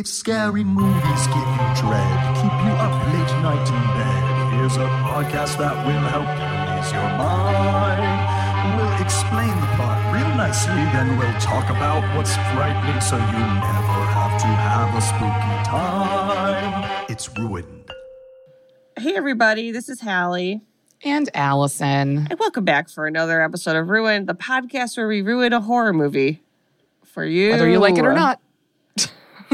If scary movies give you dread, keep you up late night in bed, here's a podcast that will help you ease your mind. We'll explain the plot real nicely, then we'll talk about what's frightening so you never have to have a spooky time. It's ruined. Hey, everybody, this is Halle. And Alison. And welcome back for another episode of Ruin, the podcast where we ruin a horror movie for you. Whether you like it or not.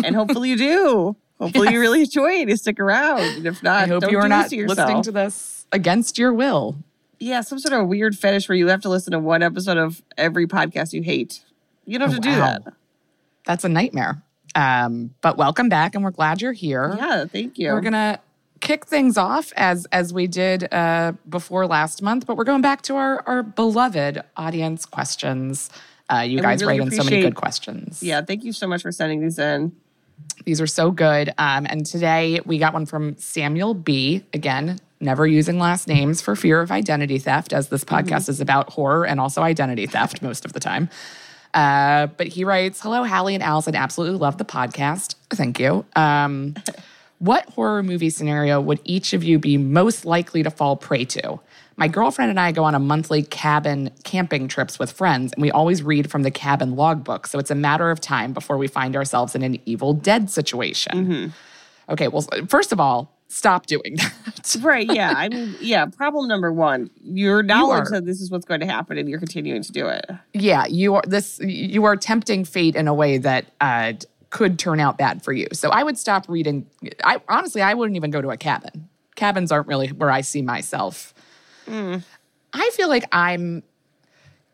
And hopefully you do. Hopefully Yes. you really enjoy it and stick around. And if not, I hope you are not to listening to this against your will. Yeah, some sort of weird fetish where you have to listen to one episode of every podcast you hate. You don't have Oh, to do wow. that. That's a nightmare. Um, but welcome back, and we're glad you're here. Yeah, thank you. We're gonna kick things off as as we did uh, before last month, but we're going back to our our beloved audience questions. Uh, you we guys really write in so many good questions. yeah, thank you so much for sending these in. These are so good. Um, and today we got one from Samuel B. Again, never using last names for fear of identity theft, as this podcast is about horror and also identity theft most of the time. Uh, but he writes Hello, Halle and Alison. Absolutely love the podcast. Thank you. Um, what horror movie scenario would each of you be most likely to fall prey to? My girlfriend and I go on a monthly cabin camping trips with friends, and we always read from the cabin logbook. So it's a matter of time before we find ourselves in an Evil Dead situation. Okay, well, first of all, stop doing that. Right, yeah. I mean, yeah, problem number one, your knowledge are- that this is what's going to happen and you're continuing to do it. yeah, you are this. You are tempting fate in a way that uh, could turn out bad for you. So I would stop reading. I honestly, I wouldn't even go to a cabin. Cabins aren't really where I see myself. I feel like I'm.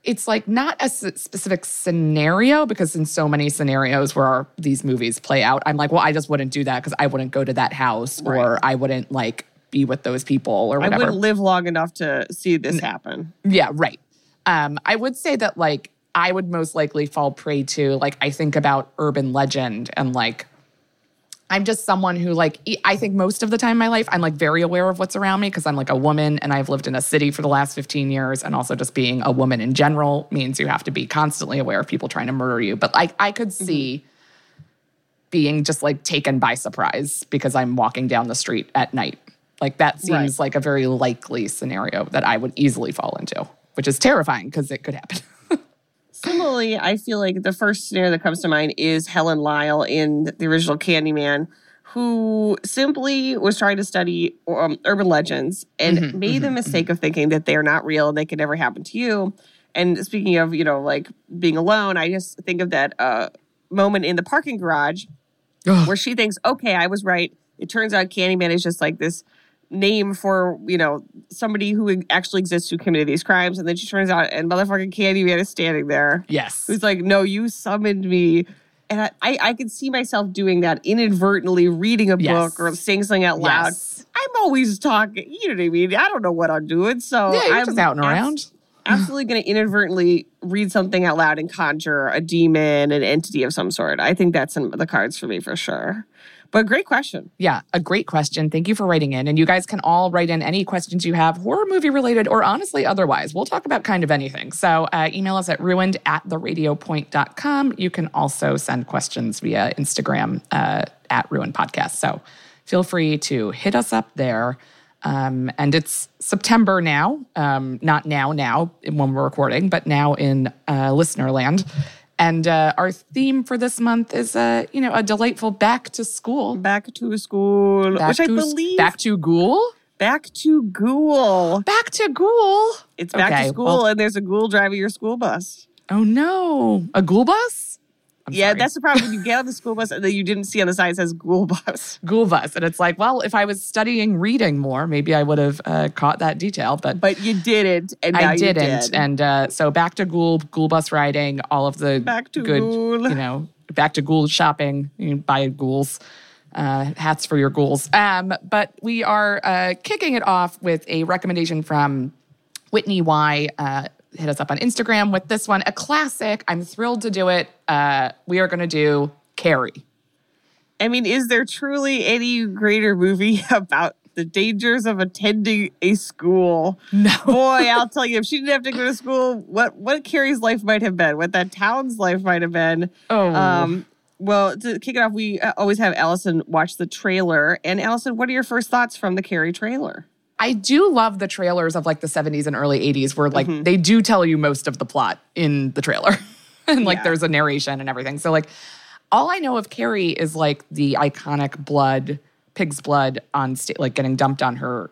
It's like not a s- specific scenario because in so many scenarios where our, these movies play out, I'm like, well, I just wouldn't do that because I wouldn't go to that house or I wouldn't like be with those people or whatever I wouldn't live long enough to see this happen. Yeah, right. Um, I would say that like I would most likely fall prey to like I think about urban legend and like I'm just someone who like I think most of the time in my life I'm like very aware of what's around me because I'm like a woman and I've lived in a city for the last 15 years and also just being a woman in general means you have to be constantly aware of people trying to murder you. But like I could mm-hmm. see being just like taken by surprise because I'm walking down the street at night. Like that seems like a very likely scenario that I would easily fall into, which is terrifying because it could happen. Similarly, I feel like the first scenario that comes to mind is Helen Lyle in the original Candyman, who simply was trying to study um, urban legends and made the mistake of thinking that they're not real and they could never happen to you. And speaking of, you know, like being alone, I just think of that uh, moment in the parking garage where she thinks, okay, I was right. It turns out Candyman is just like this name for, you know, somebody who actually exists who committed these crimes. And then she turns out and motherfucking Candyman is standing there. yes. Who's like, no, you summoned me. And I, I, I could see myself doing that inadvertently, reading a Yes. book or saying something out loud. Yes. I'm always talking, you know what I mean? I don't know what I'm doing. So Yeah, I'm just out and abs- around. absolutely going to inadvertently read something out loud and conjure a demon, an entity of some sort. I think that's in the cards for me for sure. But great question. Yeah, a great question. Thank you for writing in. And you guys can all write in any questions you have, horror movie related or honestly otherwise. We'll talk about kind of anything. So uh, email us at ruined at theradiopoint.com. You can also send questions via Instagram uh, at ruined podcast. So feel free to hit us up there. Um, and it's September now, um, not now, now when we're recording, but now in uh, listener land. And uh, our theme for this month is, uh, you know, a delightful back to school Back to school, Back which I believe back to ghoul. back to ghoul. Back to ghoul. It's back Okay, to school, well- and there's a ghoul driving your school bus. Oh no, a ghoul bus. I'm yeah, sorry. that's the problem. When you get on the school bus and then you didn't see on the side it says ghoul bus. ghoul bus, and it's like, well, if I was studying reading more, maybe I would have uh, caught that detail, but. But you didn't, and I didn't, did. and uh, so back to ghoul, ghoul bus riding, all of the Back to good, ghoul. you know, back to ghoul shopping. You buy ghouls, uh, hats for your ghouls. Um, but we are uh, kicking it off with a recommendation from Whitney Y. Uh, hit us up on Instagram with this one, a classic. I'm thrilled to do it. Uh, we are going to do Carrie. I mean, is there truly any greater movie about the dangers of attending a school? No. Boy, I'll tell you, if she didn't have to go to school, what what Carrie's life might have been, what that town's life might have been. Oh. Um, well, to kick it off, we uh, always have Alison watch the trailer. And Alison, what are your first thoughts from the Carrie trailer? I do love the trailers of like the 70s and early 80s where like Mm-hmm. they do tell you most of the plot in the trailer. and like Yeah. there's a narration and everything. So like all I know of Carrie is like the iconic blood, pig's blood on stage, like getting dumped on her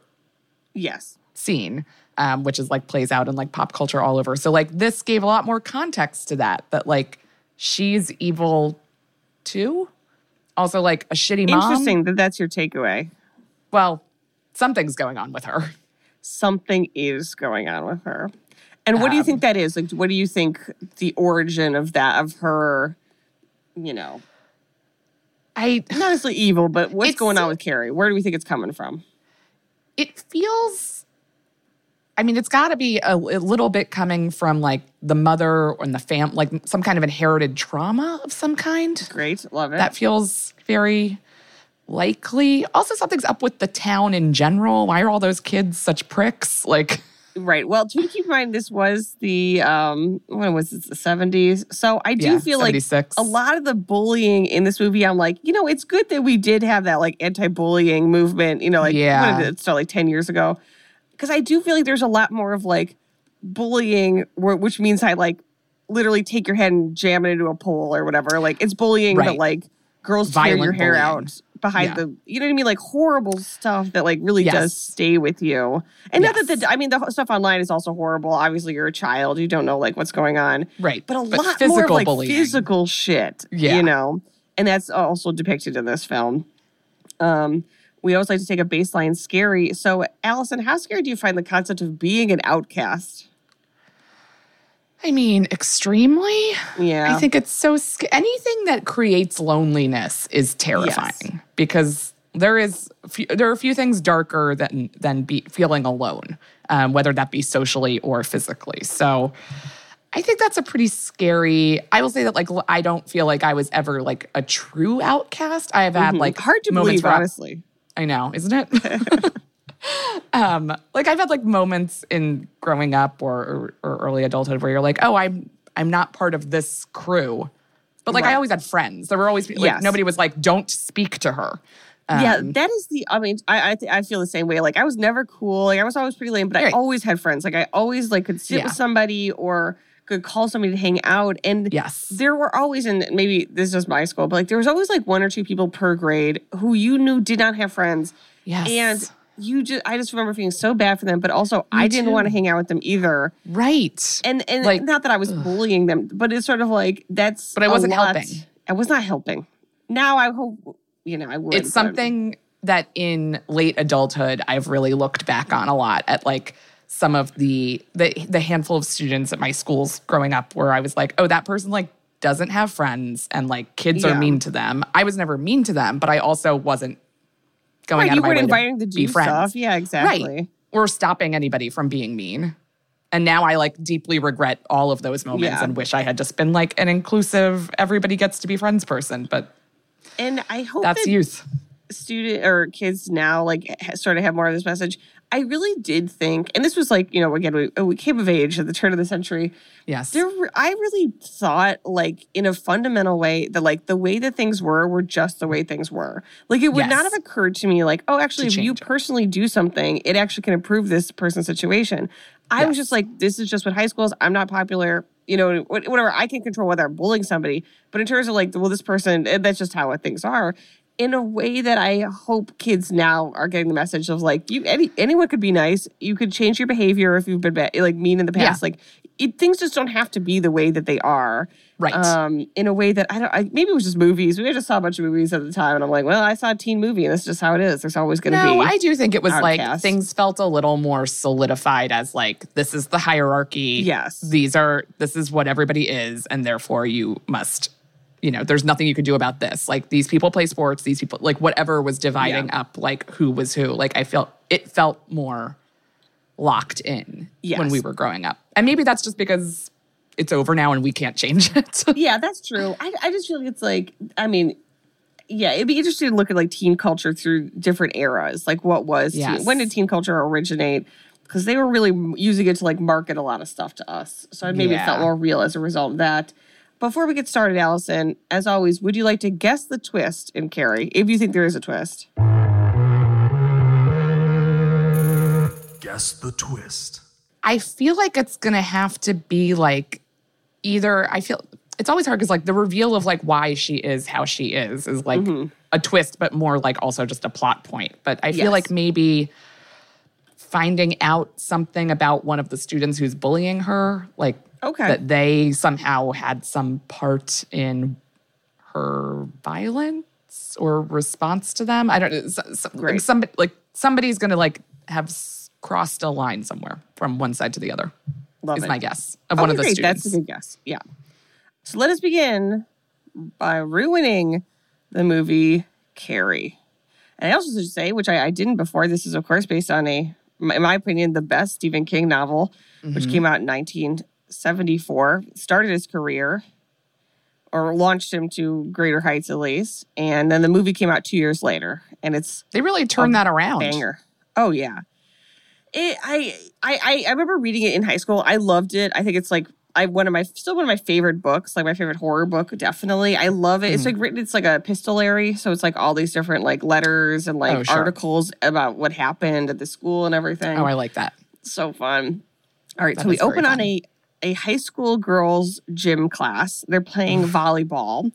Yes. scene, um, which is like plays out in like pop culture all over. So like this gave a lot more context to that, that like she's evil too. Also like a shitty mom. Interesting that that's your takeaway. Well, something's going on with her. Something is going on with her. And what do you Um, think that is? Like, what do you think the origin of that, of her, you know, I not necessarily evil, but what's going on with Carrie? Where do we think it's coming from? it feels i mean it's got to be a, a little bit coming from like the mother and the fam like some kind of inherited trauma of some kind Great. Love it. that feels very likely also something's up with the town in general why are all those kids such pricks like right. Well, to keep in mind, this was the, um, when was this, the 70s? So I do Yeah, feel like a lot of the bullying in this movie, I'm like, you know, it's good that we did have that like anti-bullying movement, you know, like Yeah. what did it start like 10 years ago? Because I do feel like there's a lot more of like bullying, which means I like literally take your head and jam it into a pole or whatever. Like it's bullying, but like girls tear your hair bullying. out behind Yeah. the, you know what I mean? Like horrible stuff that like really does stay with you. And not that the, I mean, the stuff online is also horrible. Obviously, you're a child, you don't know like what's going on right but a But lot more of like bullying. physical shit. Yeah. You know, and that's also depicted in this film. Um, we always like to take a baseline scary. So, Alison, how scary do you find the concept of being an outcast? I mean extremely Yeah. I think it's so sc- anything that creates loneliness is terrifying because there is few, there are a few things darker than than be, feeling alone, um, whether that be socially or physically. So I think that's a pretty scary. I will say that like I don't feel like I was ever like a true outcast. I have had like Mm-hmm. hard to moments believe, where I- honestly. I know, isn't it? um, like I've had like moments in growing up or, or or early adulthood where you're like, oh, I'm I'm not part of this crew, but like I always had friends. There were always like Yes. nobody was like, don't speak to her. yeah, Um, that is the. I mean, I I, th- I feel the same way. Like I was never cool. Like I was always pretty lame, but I always had friends. Like I always like could sit Yeah. with somebody or could call somebody to hang out. And Yes. there were always, and maybe this is just my school, but like there was always like one or two people per grade who you knew did not have friends. Yes. And you just, I just remember feeling so bad for them, but also I didn't too. want to hang out with them either. right. And and Like, not that I was bullying them, but it's sort of like that's. But I wasn't helping. I was not helping. Now I hope you know I would. it's something that in late adulthood I've really looked back on a lot at like some of the the the handful of students at my schools growing up where I was like, oh, that person like doesn't have friends and like kids Yeah. are mean to them. I was never mean to them, but I also wasn't going Right, out you of my weren't way inviting to to be friends. stuff. Yeah, exactly. Right. Or stopping anybody from being mean. And now I like deeply regret all of those moments Yeah. and wish I had just been like an inclusive, everybody gets to be friends person. But And I hope that's that youth. student or kids now like ha- sort of have more of this message. I really did think, and this was like you know again we, we came of age at the turn of the century. Yes. There, I really thought like in a fundamental way that like the way that things were were just the way things were. Like it would not have occurred to me like oh actually if you it. personally do something it actually can improve this person's situation. I was just like this is just what high school is. I'm not popular. You know, whatever. I can control whether I'm bullying somebody, but in terms of like, well, this person, eh, that's just how things are. In a way that I hope kids now are getting the message of like, you any anyone could be nice. You could change your behavior if you've been bad, like mean in the past. Yeah. Like, it, things just don't have to be the way that they are. Right. Um, in a way that I don't. I, maybe it was just movies. We just saw a bunch of movies at the time, and I'm like, well, I saw a teen movie, and that's just how it is. There's always going to No, be. I do think it was like things felt a little more solidified as like this is the hierarchy. Yes. These are this is what everybody is, and therefore you must you know, there's nothing you could do about this. Like these people play sports, these people like whatever was dividing Yeah. up like who was who. Like I felt it felt more locked in when we were growing up. And maybe that's just because it's over now and we can't change it. yeah, that's true. I, I just feel like it's like, I mean, yeah, it'd be interesting to look at like teen culture through different eras. Like, what was teen- when did teen culture originate? Because they were really using it to like market a lot of stuff to us. So maybe it felt more real as a result of that. Before we get started, Alison, as always, would you like to guess the twist in Carrie, if you think there is a twist? Guess the twist. I feel like it's gonna have to be like either I feel it's always hard because like the reveal of like why she is how she is is like mm-hmm. a twist, but more like also just a plot point. But I feel Yes. like maybe finding out something about one of the students who's bullying her, like Okay. that they somehow had some part in her violence or response to them. I don't know. s- s- Great. Somebody like somebody's gonna like have s- crossed a line somewhere from one side to the other. Love is it. my guess of one Okay, of the great. students. That's a good guess. Yeah. So let us begin by ruining the movie Carrie. And I also should say, which I, I didn't before, this is of course based on a, in my opinion, the best Stephen King novel, which Mm-hmm. came out in 1974. Started his career, or launched him to greater heights at least. And then the movie came out two years later, and it's They really turned that around. banger. Oh yeah. It, I, I I remember reading it in high school. I loved it. I think it's like I one of my still one of my favorite books, like my favorite horror book, definitely. I love it. It's Mm-hmm. like written, it's like a epistolary, so it's like all these different like letters and like Oh, sure. articles about what happened at the school and everything. Oh, I like that. so fun. All right, That so we open on a a high school girls gym class. They're playing volleyball,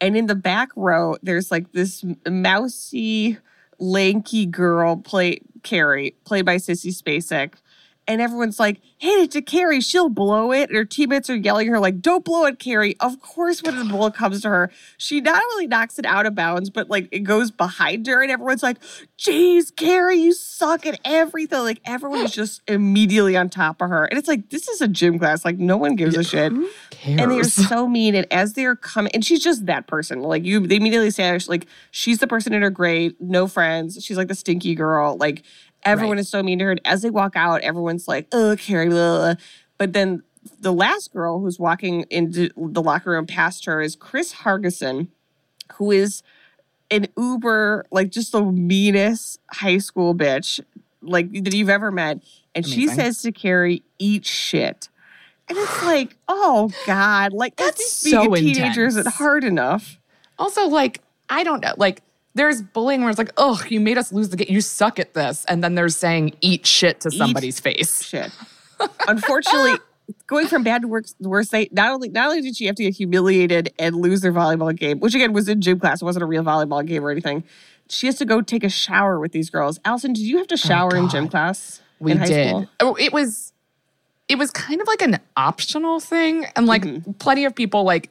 and in the back row, there's like this mousy, lanky girl play Carrie, played by Sissy Spacek. And everyone's like, "Hit it to Carrie, she'll blow it." And her teammates are yelling at her like, "Don't blow it, Carrie!" Of course, when the ball comes to her, she not only knocks it out of bounds, but like it goes behind her, and everyone's like, "Jeez, Carrie, you suck at everything!" Like everyone is just immediately on top of her, and it's like this is a gym class. Like no one gives a shit and they're so mean. And as they're coming, and she's just that person. Like you, they immediately say, like she's the person in her grade, no friends. She's like the stinky girl. Like everyone Right. is so mean to her. And as they walk out, everyone's like, "Oh, Carrie," blah, blah. but then the last girl who's walking into the locker room past her is Chris Hargensen, who is an uber, like just the meanest high school bitch like that you've ever met. And she says to Carrie, eat shit. And it's like, oh God, like That's so a teenager isn't hard enough. also like I don't know. Like there's bullying where it's like, oh, you made us lose the game. You suck at this, and then there's saying eat shit to somebody's face. Shit. Unfortunately, going from bad to worse, worse they not only not only did she have to get humiliated and lose their volleyball game, which again was in gym class, it wasn't a real volleyball game or anything. She has to go take a shower with these girls. Alison, did you have to shower in gym class? We in high did. School? Oh, it was it was kind of like an optional thing, and like Mm-hmm. plenty of people like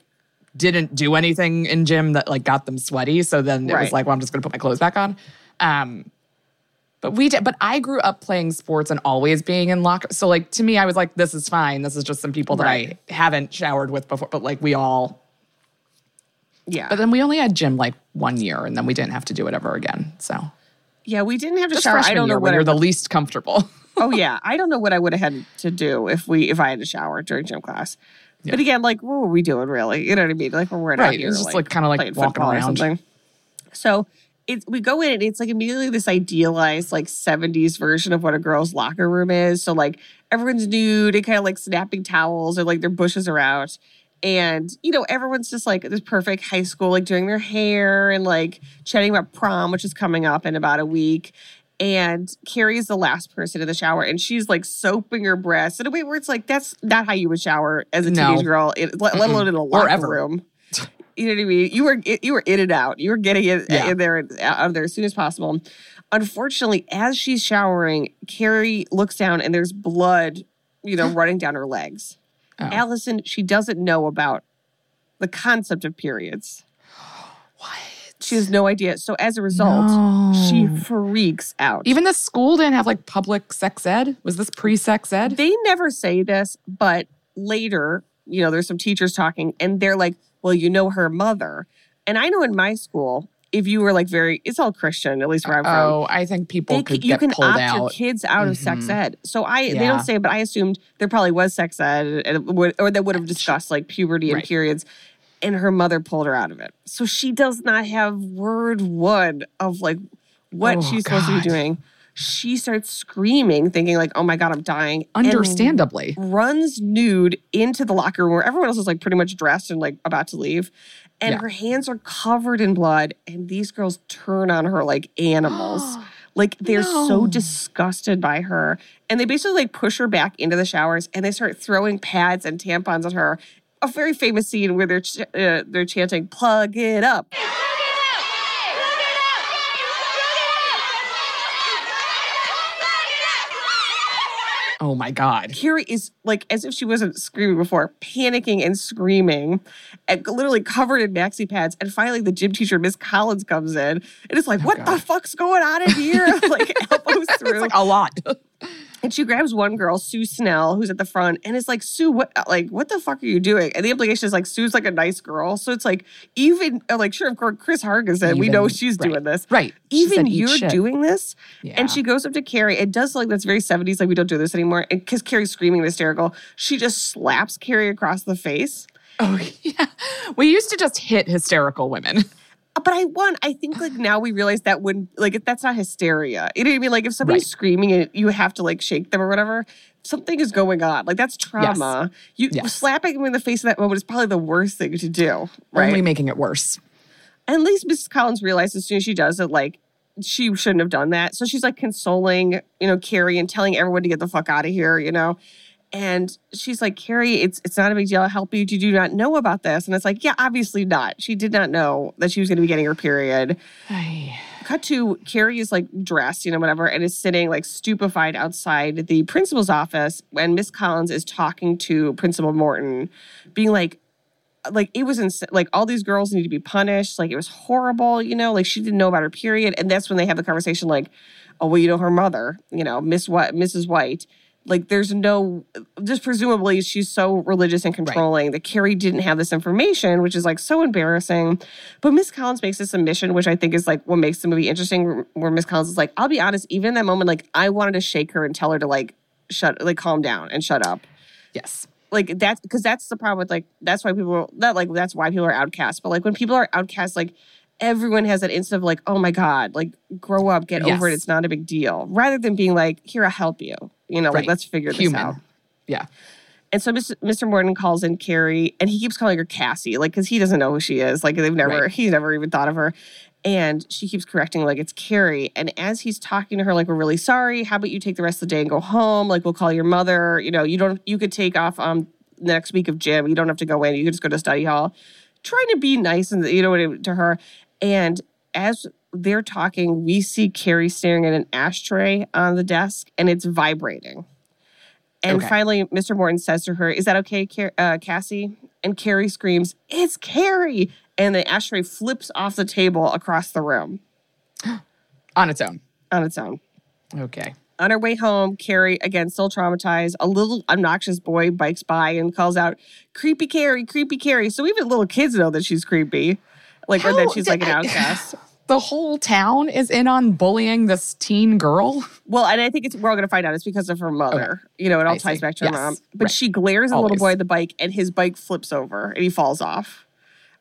didn't do anything in gym that like got them sweaty. So then it was like, well, I'm just going to put my clothes back on. Um, but we did. But I grew up playing sports and always being in locker. So like to me, I was like, this is fine. This is just some people that Right. I haven't showered with before. But like we all. Yeah. But then we only had gym like one year, and then we didn't have to do it ever again. So yeah, we didn't have to just shower. I don't know what you're the least comfortable. oh yeah, I don't know what I would have had to do if we if I had to shower during gym class. But again, like what were we doing really? You know what I mean? Like we're out Right, here, it's just, like, like playing walking football or around. something. So it's we go in and it's like immediately this idealized like 70s version of what a girl's locker room is. So like everyone's nude and kind of like snapping towels or like their bushes are out. And you know, everyone's just like this perfect high school, like doing their hair and like chatting about prom, which is coming up in about a week. And Carrie's the last person in the shower, and she's like soaping her breasts in a way where it's like that's not how you would shower as a No. teenage girl, in, let, let alone in a locker room. You know what I mean? You were you were in and out. You were getting it Yeah. in there out of there as soon as possible. Unfortunately, as she's showering, Carrie looks down and there's blood, you know, running down her legs. Oh. Alison, she doesn't know about the concept of periods. what? She has no idea. So as a result, she freaks out. Even the school didn't have like public sex ed. Was this pre sex ed? They never say this, but later, you know, there's some teachers talking and they're like, well, you know her mother. And I know in my school, if you were like very, it's all Christian, at least where I'm from. Oh, I think people They, could you get can opt out. your kids out of sex Mhm. ed. So I, they don't say, but I assumed there probably was sex ed, and would, or they would have discussed like puberty and Right. periods. And her mother pulled her out of it, so she does not have word one of like what Oh, she's supposed to be doing. She starts screaming, thinking like, "Oh my god, I'm dying!" and Understandably. runs nude into the locker room where everyone else is like pretty much dressed and like about to leave. And Yeah. her hands are covered in blood. And these girls turn on her like animals. like they're so disgusted by her. And they basically like push her back into the showers and they start throwing pads and tampons at her. A very famous scene where they're ch- uh, they're chanting "Plug it up." Oh my God. Carrie is like as if she wasn't screaming before, panicking and screaming, and literally covered in maxi pads. And finally, the gym teacher, Miss Collins, comes in and it's like, "What the fuck's going on in here?" like elbows It's through, like a lot. And she grabs one girl, Sue Snell, who's at the front, and is like, "Sue, what? Like, what the fuck are you doing?" And the implication is like, Sue's like a nice girl, so it's like even uh, like, sure, of course, Chris Hargensen, we know she's right. doing this. Right. Even said, you're shit." doing this, Yeah. and she goes up to Carrie. It does like that's very 70s, like we don't do this anymore. And because Carrie's screaming hysterical, she just slaps Carrie across the face. Oh, yeah. We used to just hit hysterical women. But I won. I think like now we realize that wouldn't like that's not hysteria. You know what I mean? Like if somebody's Right. screaming and you have to like shake them or whatever, something is going on. Like that's trauma. You Yes. slapping them in the face in that moment is probably the worst thing to do. Right. Only making it worse. And at least Mrs. Collins realized as soon as she does it, like she shouldn't have done that. So she's like consoling, you know, Carrie and telling everyone to get the fuck out of here, you know. And she's like, Carrie, it's it's not a big deal. I'll help you. Did you not know about this? And it's like, yeah, obviously not. She did not know that she was going to be getting her period. Cut to Carrie is like dressed, you know, whatever, and is sitting like stupefied outside the principal's office when Miss Collins is talking to Principal Morton, being like, like it was ins- like all these girls need to be punished. Like it was horrible, you know. Like she didn't know about her period, and that's when they have the conversation. Like, oh well, you know her mother, you know Miss What Mrs. White. Like there's no, just presumably she's so religious and controlling that Carrie didn't have this information, which is like so embarrassing. But Miss Collins makes this admission, which I think is like what makes the movie interesting. Where Miss Collins is like, I'll be honest, even in that moment, like I wanted to shake her and tell her to like shut, like calm down and shut up Yes. like that's because that's the problem with like that's why people that like that's why people are outcast but like when people are outcast like everyone has that instant of like oh my god like grow up get over it it's not a big deal rather than being like here i'll help you you know like let's figure this Human. out Yeah. and so Mr. Mr. Morton calls in Carrie and he keeps calling her Cassie, like, because he doesn't know who she is. Like, they've never, Right. he's never even thought of her. And she keeps correcting, like, it's Carrie. And as he's talking to her, like, we're really sorry. How about you take the rest of the day and go home? Like, we'll call your mother. You know, you don't, you could take off um the next week of gym. You don't have to go in. You could just go to study hall. Trying to be nice and, you know, what to her. And as they're talking, we see Carrie staring at an ashtray on the desk and it's vibrating. And Okay. finally, Mr. Morton says to her, Is that okay, Car- uh, Cassie? And Carrie screams, It's Carrie. And the ashtray flips off the table across the room On its own. on its own. Okay. On her way home, Carrie, again, still traumatized, a little obnoxious boy bikes by and calls out, Creepy Carrie, creepy Carrie. So even little kids know that she's creepy, like, or that she's like an I- outcast. The whole town is in on bullying this teen girl. Well, and I think it's we're all going to find out it's because of her mother. You know, it all I ties see. back to her Yes. mom. But Right. she glares at the little boy at the bike, and his bike flips over and he falls off.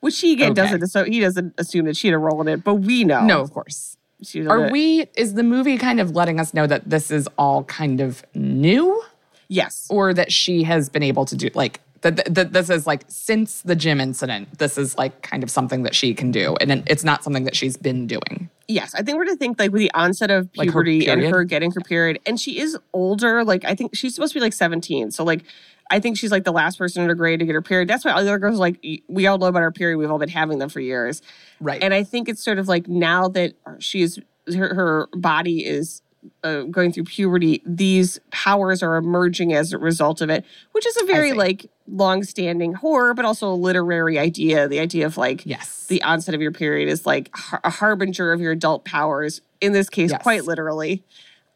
Which he again Okay. doesn't. So he doesn't assume that she had a role in it, but we know. No, of course. She Are we, is the movie kind of letting us know that this is all kind of new Yes. or that she has been able to do, like, that, this is like since the gym incident, this is like kind of something that she can do. And it's not something that she's been doing. Yes, I think we're to think like with the onset of Like her puberty and her getting her period, and she is older. Like I think she's supposed to be like seventeen, so like I think she's like the last person in her grade to get her period. That's why all the other girls are like we all know about our period. We've all been having them for years, Right. and I think it's sort of like now that she's her, her body is uh, going through puberty, these powers are emerging as a result of it, which is a very like long-standing horror, but also a literary idea. The idea of like yes. the onset of your period is like a harbinger of your adult powers. In this case, Yes. quite literally.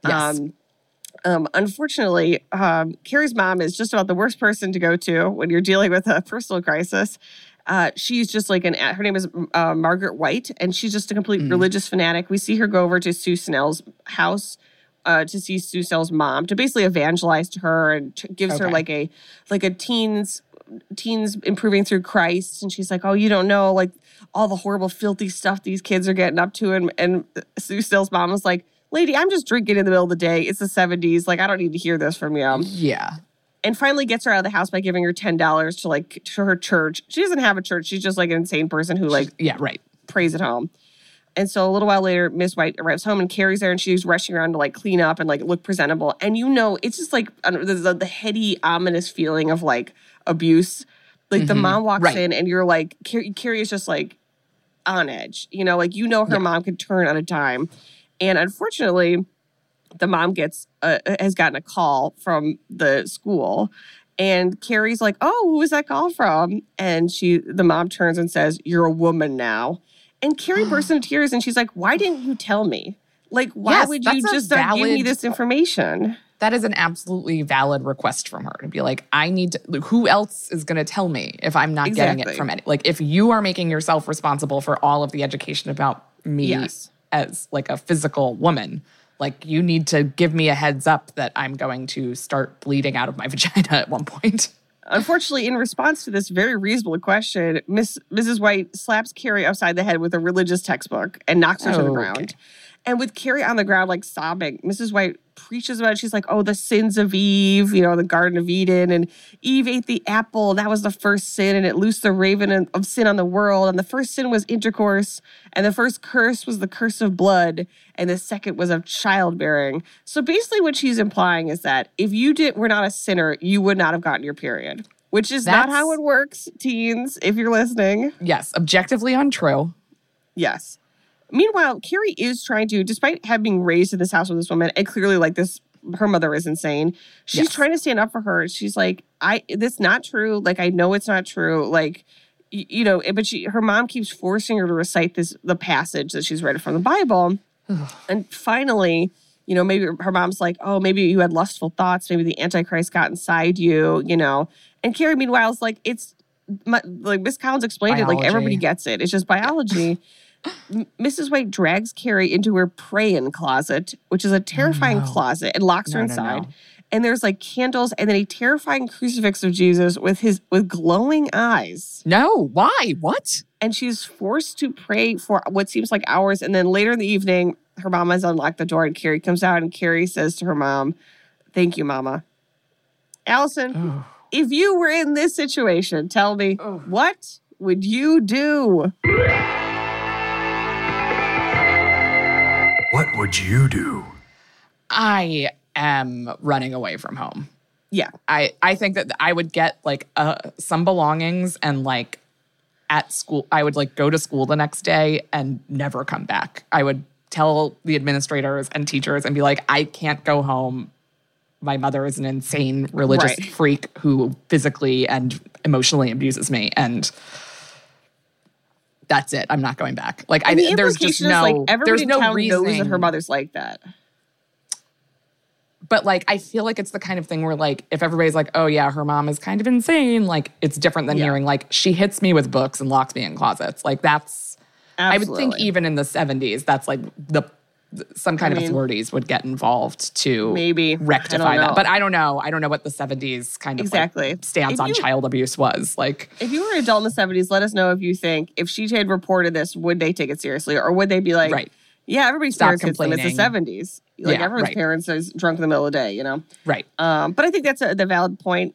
Yes. Um, um, unfortunately, um, Carrie's mom is just about the worst person to go to when you're dealing with a personal crisis. Uh, she's just like an her name is uh, Margaret White, and she's just a complete Mm. religious fanatic. We see her go over to Sue Snell's house uh, to see Sue Snell's mom to basically evangelize to her and t- gives her like a like a teens teens improving through Christ, and she's like, "Oh, you don't know like all the horrible, filthy stuff these kids are getting up to," and and Sue Snell's mom was like. Lady, I'm just drinking in the middle of the day. It's the 70s. Like, I don't need to hear this from you Yeah. And finally gets her out of the house by giving her ten dollars to like to her church. She doesn't have a church. She's just like an insane person who like Yeah, right. prays at home. And so a little while later, Miss White arrives home and Carrie's there, and she's rushing around to like clean up and like look presentable. And you know, it's just like know, the, the heady, ominous feeling of like abuse. Like the mm-hmm. mom walks Right. in, and you're like, Carrie, Carrie is just like on edge. You know, like you know her Yeah. mom could turn on a dime. And unfortunately, the mom gets uh, has gotten a call from the school and carrie's like oh who was that call from and she the mom turns and says you're a woman now and carrie bursts into tears and she's like why didn't you tell me like why Yes, would you just not give me this information That is an absolutely valid request from her to be like, I need to, who else is going to tell me if I'm not getting it from any? Like, if you are making yourself responsible for all of the education about me Yes. as like a physical woman, like you need to give me a heads up that I'm going to start bleeding out of my vagina at one point. Unfortunately, in response to this very reasonable question, Miss Mrs. White slaps Carrie upside the head with a religious textbook and knocks her to the oh, Okay. And with Carrie on the ground, like sobbing, Mrs. White preaches about it. She's like, oh, the sins of Eve, you know, the Garden of Eden. And Eve ate the apple. That was the first sin. And it loosed the raven of sin on the world. And the first sin was intercourse. And the first curse was the curse of blood. And the second was of childbearing. So basically, what she's implying is that if you did were not a sinner, you would not have gotten your period. Which is not how it works, teens, if you're listening. Yes, objectively untrue. Yes. Meanwhile, Carrie is trying to, despite having been raised in this house with this woman, and clearly like this, her mother is insane. She's Yes. trying to stand up for her. She's like, I, this not true. Like, I know it's not true. Like, y- you know, eh, but she, her mom keeps forcing her to recite this, the passage that she's read from the Bible. and finally, you know, maybe her mom's like, oh, maybe you had lustful thoughts. Maybe the Antichrist got inside you, you know. And Carrie, meanwhile, is like, it's my, like Miss Collins explained it, like everybody gets it. It's just biology. Mrs. White drags Carrie into her praying closet, which is a terrifying oh, no. closet, and locks her No, no, inside. no. And there's like candles and then a terrifying crucifix of Jesus with his with glowing eyes. No, why? What? And she's forced to pray for what seems like hours. And then later in the evening, her mom has unlocked the door and Carrie comes out and Carrie says to her mom, Thank you, Mama. Alison, Oh. if you were in this situation, tell me, Oh. what would you do? What would you do? I am running away from home. Yeah. I I think that I would get like uh, some belongings and like at school I would like go to school the next day and never come back. I would tell the administrators and teachers and be like I can't go home. My mother is an insane religious Right. freak who physically and emotionally abuses me and that's it. I'm not going back. Like I the there's just no like everybody there's no town reason knows that her mother's like that. but like I feel like it's the kind of thing where like if everybody's like, oh yeah, her mom is kind of insane, like it's different than Yeah. hearing like she hits me with books and locks me in closets. Like that's I would think even in the 70s, that's like the some kind mean, of authorities would get involved to maybe. Rectify that. But I don't know. I don't know what the 70s kind of like, Exactly. stance If on you- child abuse was. Like If you were an adult in the 70s, let us know if you think if she had reported this, would they take it seriously? Or would they be like, Right. yeah, everybody's Stop parents hits them. It's the 70s. Like Yeah, everyone's right. parents is drunk in the middle of the day, you know? right. Um, but I think that's a, the valid point.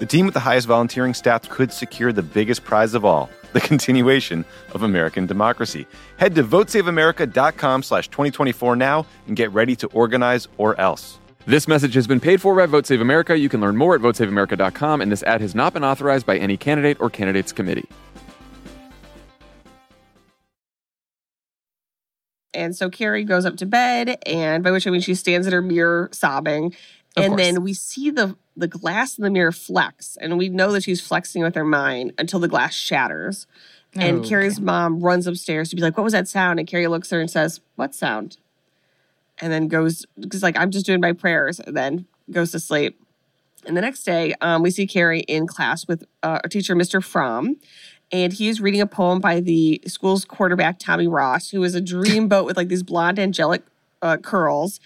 The team with the highest volunteering stats could secure the biggest prize of all, the continuation of American democracy. Head to votesaveamerica.com slash 2024 now and get ready to organize or else. This message has been paid for by Vote Save America. You can learn more at votesaveamerica.com, and this ad has not been authorized by any candidate or candidates committee. And so Carrie goes up to bed, and by which I mean she stands in her mirror sobbing. Of and course. then we see the the glass in the mirror flex, and we know that she's flexing with her mind until the glass shatters. And Okay. Carrie's mom runs upstairs to be like, "What was that sound?" And Carrie looks at her and says, "What sound?" And then goes because like I'm just doing my prayers, and then goes to sleep. And the next day, um, we see Carrie in class with uh, our teacher, Mr. Fromm, and he is reading a poem by the school's quarterback, Tommy Ross, who is a dreamboat with like these blonde angelic uh, curls.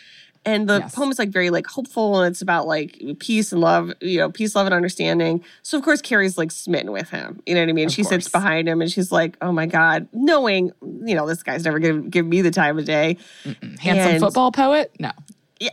And the Yes. poem is like very like hopeful, and it's about like peace and love, you know, peace, love, and understanding. So of course, Carrie's like smitten with him. You know what I mean? Of she sits behind him, and she's like, "Oh my god," knowing you know this guy's never gonna give me the time of day. Handsome And- football poet? No.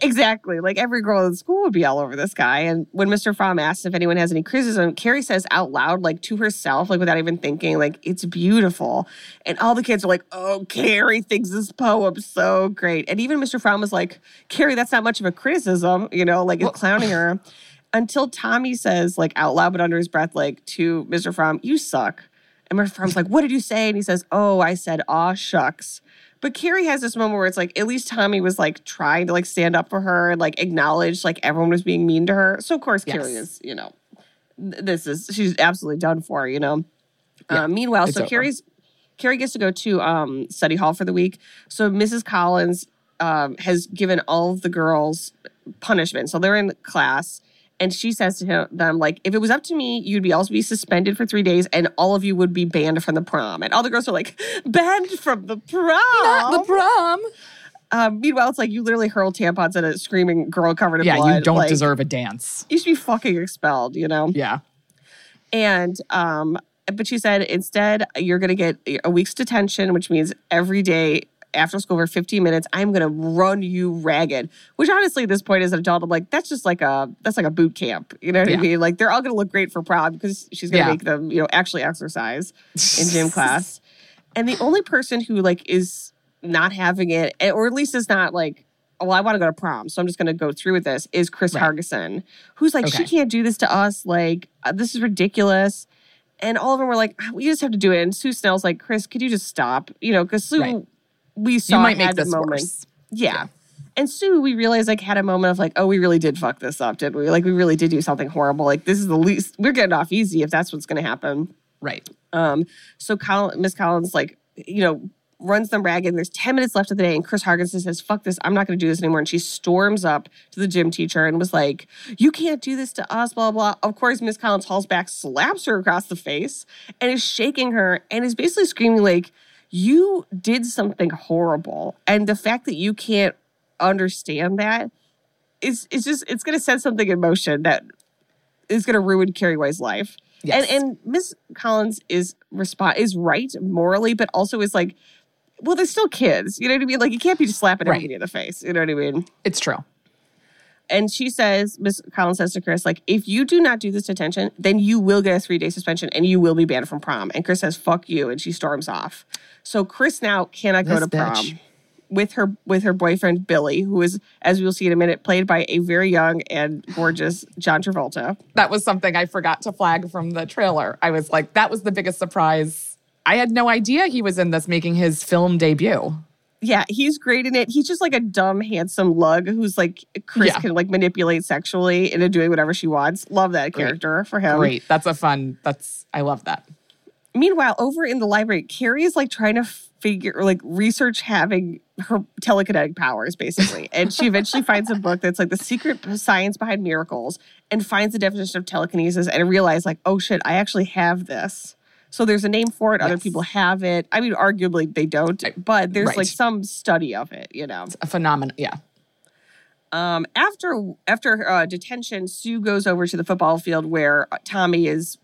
Exactly. Like every girl in school would be all over this guy. And when Mr. Fromm asks if anyone has any criticism, Carrie says out loud, like to herself, like without even thinking, like it's beautiful. And all the kids are like, "Oh, Carrie thinks this poem's so great." And even Mr. Fromm was like, "Carrie, that's not much of a criticism," you know, like Well- clowning her. Until Tommy says, like out loud but under his breath, like to Mr. Fromm, "You suck." And Mr. Fromm's like, "What did you say?" And he says, "Oh, I said, aw shucks." But Carrie has this moment where it's like, at least Tommy was like trying to like stand up for her and like acknowledge like everyone was being mean to her. So of course Carrie is, you know, this is she's absolutely done for, you know. Yeah, uh, meanwhile, so over. Carrie's Carrie gets to go to um, study hall for the week. So Mrs. Collins um, has given all of the girls punishment. So they're in class. And she says to him, them, like, if it was up to me, you'd be also be suspended for three days, and all of you would be banned from the prom. And all the girls are like, banned from the prom. Not the prom. Um, meanwhile, it's like you literally hurl tampons at a screaming girl covered in Yeah, blood. you don't like, deserve a dance. You should be fucking expelled, you know? Yeah. And um, but she said instead you're gonna get a week's detention, which means every day after school for 15 minutes, I'm gonna run you ragged. Which honestly, at this point as an adult, I'm like, that's just like a that's like a boot camp. You know what Yeah. I mean? Like they're all gonna look great for prom because she's gonna Yeah. make them, you know, actually exercise in gym class. And the only person who like is not having it, eh, or at least is not like, oh, well, I want to go to prom, so I'm just going to go through with this. Is Chris Right. Hargensen, who's like, she can't do this to us. Like, uh, this is ridiculous. And all of them were like, "Ah, we just have to do it. And Sue Snell's like, Chris, could you just stop? You know, because Sue, Right. We saw You might make this moment. worse. Yeah. And Sue, we realized like had a moment of like, oh, we really did fuck this up, did we? Like, we really did do something horrible. Like, this is the least we're getting off easy if that's what's going to happen. Right. Um, so Col- Miss Collins, like, you know, runs them ragged. And there's 10 minutes left of the day. And Chris Hargensen says, fuck this. I'm not going to do this anymore. And she storms up to the gym teacher and was like, you can't do this to us, blah, blah. Of course, Miss Collins hauls back, slaps her across the face, and is shaking her and is basically screaming, like, you did something horrible. And the fact that you can't understand that is, it's just, it's going to set something in motion that is going to ruin Carrie White's life. Yes. And and Miss Collins is respond is right morally, but also is like, well, they're still kids. You know what I mean? Like you can't be just slapping Right. everybody in the face. You know what I mean? it's true. And she says, Miss Collins says to Chris, like, if you do not do this detention, then you will get a three day suspension and you will be banned from prom. And Chris says, fuck you, and she storms off. So Chris now cannot go This to prom with her with her boyfriend Billy, who is, as we'll see in a minute, played by a very young and gorgeous John Travolta. That was something I forgot to flag from the trailer. I was like, that was the biggest surprise. I had no idea he was in this making his film debut. Yeah, he's great in it. He's just like a dumb, handsome lug who's like Chris Yeah. can like manipulate sexually into doing whatever she wants. Love that Great. character for him. Great. That's a fun, that's, I love that. Meanwhile, over in the library, Carrie is like trying to figure, like research having her telekinetic powers, basically. and she eventually finds a book that's like the secret science behind miracles and finds the definition of telekinesis and realizes, like, oh shit, I actually have this. So there's a name for it. Other Yes. people have it. I mean, arguably they don't, but there's Right. like some study of it, you know. A phenomenon. Yeah. Um, after after uh, detention, Sue goes over to the football field where uh, Tommy is.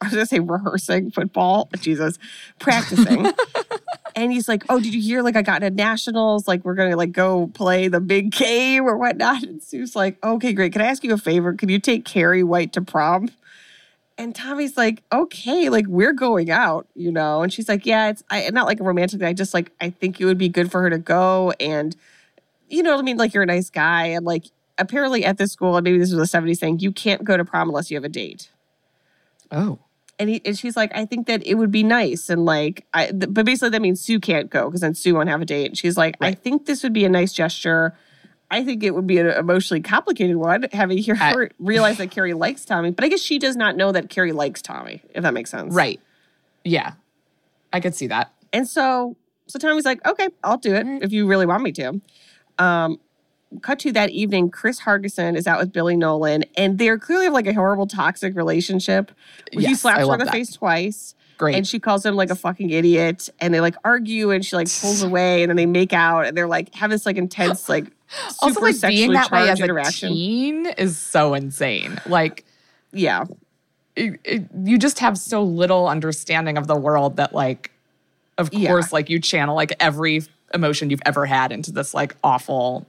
I was gonna say rehearsing football. Jesus, practicing. and he's like, "Oh, did you hear? Like, I got into nationals. Like, we're gonna like go play the big game or whatnot." And Sue's like, "Okay, great. Can I ask you a favor? Can you take Carrie White to prom?" And Tommy's like, "Okay, like we're going out, you know." And she's like, "Yeah, it's I, not like a romantic. thing. I just like I think it would be good for her to go and." you know what I mean? Like you're a nice guy, and like apparently at this school, and maybe this was a '70s thing, you can't go to prom unless you have a date. Oh. and, he, and she's like, I think that it would be nice. And like, I, th- but basically that means Sue can't go because then Sue won't have a date. And she's like, I think this would be a nice gesture. I think it would be an emotionally complicated one, having her I- realize that Carrie likes Tommy. But I guess she does not know that Carrie likes Tommy, if that makes sense. Right. Yeah. I could see that. And so, so Tommy's like, okay, I'll do it if you really want me to. Um, cut to that evening, Chris Hargensen is out with Billy Nolan, and they're clearly like a horrible, toxic relationship. he Yes, slaps I her in love the that. face twice. Great. And she calls him like a fucking idiot, and they like argue, and she like pulls away, and then they make out, and they're like have this like intense like also, like being that way as a teen is so insane. Like, Yeah, it, it- you just have so little understanding of the world that, like, of Yeah. course, like you channel like every emotion you've ever had into this like awful.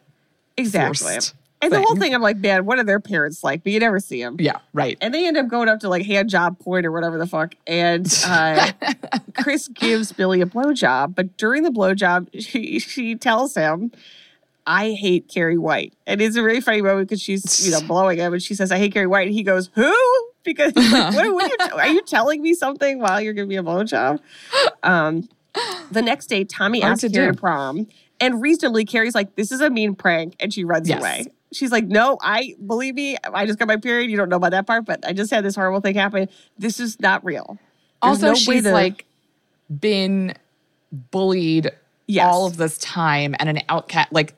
exactly. And the whole thing. thing, I'm like, man, what are their parents like? But you never see them. Yeah. Right. And they end up going up to like hand job point or whatever the fuck. And uh, Chris gives Billy a blowjob, but during the blowjob, she she tells him, "I hate Carrie White." And it's a really funny moment because she's you know blowing him, and she says, "I hate Carrie White," and he goes, "Who?" Because like, what, what are, you, are you telling me something while you're giving me a blowjob? Um, the next day, Tommy Hard asks to Carrie do. to prom, and reasonably, Carrie's like, "This is a mean prank," and she runs Yes. away. She's like, "No, I believe me. I just got my period. You don't know about that part, but I just had this horrible thing happen. This is not real." There's also, no she's to- like been bullied Yes. all of this time and an outcast. Like,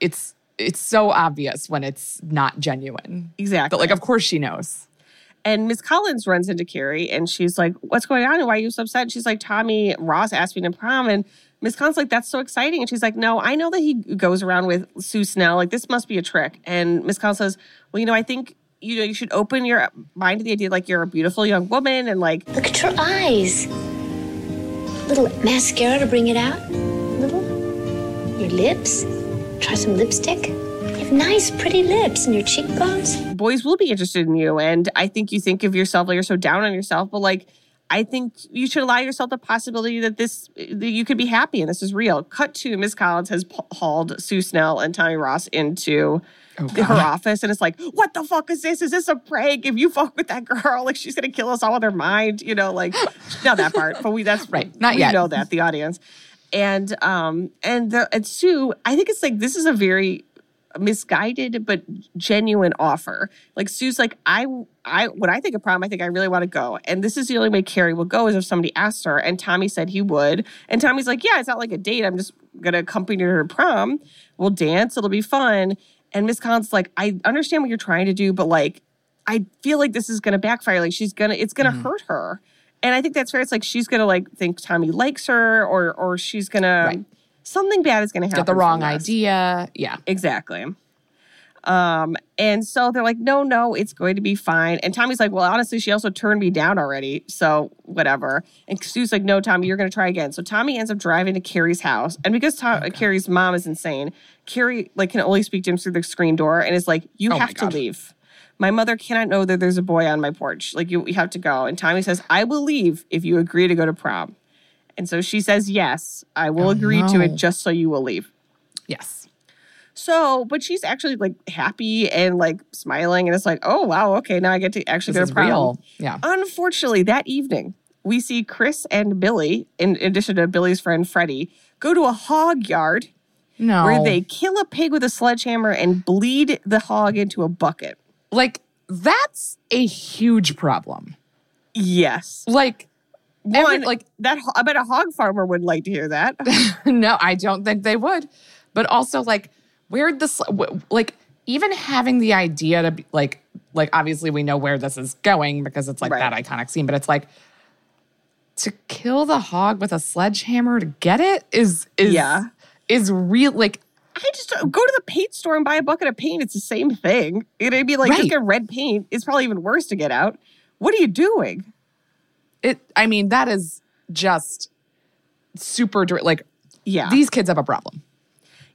it's it's so obvious when it's not genuine. exactly. But like, of course, she knows. And Miss Collins runs into Carrie and she's like, What's going on? Why are you so upset? And she's like, Tommy Ross asked me to prom. And Miss Collins like, That's so exciting. And she's like, No, I know that he goes around with Sue Snell. Like, this must be a trick. And Miss Collins says, Well, you know, I think you know you should open your mind to the idea like you're a beautiful young woman and like Look at your eyes. Little mascara to bring it out. Little. Your lips. Try some lipstick. You have nice, pretty lips and your cheekbones. boys will be interested in you. And I think you think of yourself like you're so down on yourself, but like I think you should allow yourself the possibility that this that you could be happy and this is real. Cut to Miss Collins has hauled Sue Snell and Tommy Ross into oh, her office, and it's like, what the fuck is this? Is this a prank? If you fuck with that girl, like she's gonna kill us all with her mind, you know, like not that part, but we that's Right, not we yet. know that the audience, and um and the and Sue, I think it's like this is a very misguided but genuine offer. Like Sue's like, I I when I think of prom, I think I really want to go. And this is the only way Carrie will go is if somebody asks her. And Tommy said he would. And Tommy's like, Yeah, it's not like a date. I'm just gonna accompany her to prom. We'll dance, it'll be fun. And Miss Collins like, I understand what you're trying to do, but like I feel like this is gonna backfire. Like she's gonna it's Mm-hmm. gonna hurt her. And I think that's fair. It's like she's gonna like think Tommy likes her or or she's gonna Right. something bad is gonna happen. Get the wrong idea. Yeah. Exactly. Um, and so they're like, no, no, it's going to be fine. And Tommy's like, well, honestly, she also turned me down already. So whatever. And Sue's like, no, Tommy, you're going to try again. So Tommy ends up driving to Carrie's house. And because Tom, Carrie's mom is insane, Carrie like can only speak to him through the screen door and is like, you Oh have to leave. My mother cannot know that there's a boy on my porch. Like you, you have to go. And Tommy says, I will leave if you agree to go to prom. And so she says, yes, I will Oh, agree to it just so you will leave. Yes. So, but she's actually like happy and like smiling, and it's like, oh wow, okay, now I get to actually This go to prom. real. Yeah. Unfortunately, that evening we see Chris and Billy, in addition to Billy's friend Freddie, go to a hog yard No. where they kill a pig with a sledgehammer and bleed the hog into a bucket. Like that's a huge problem. Yes, Like one every, like that. I bet a hog farmer would like to hear that. no, I don't think they would. But also, like, where'd this, like, even having the idea to be like, like, obviously we know where this is going because it's like Right. that iconic scene, but it's like to kill the hog with a sledgehammer to get it is, is, Yeah. is real. Like, I just go to the paint store and buy a bucket of paint. It's the same thing. It'd be like just Right. get red paint. It's probably even worse to get out. What are you doing? it, I mean, that is just super, like, Yeah. these kids have a problem.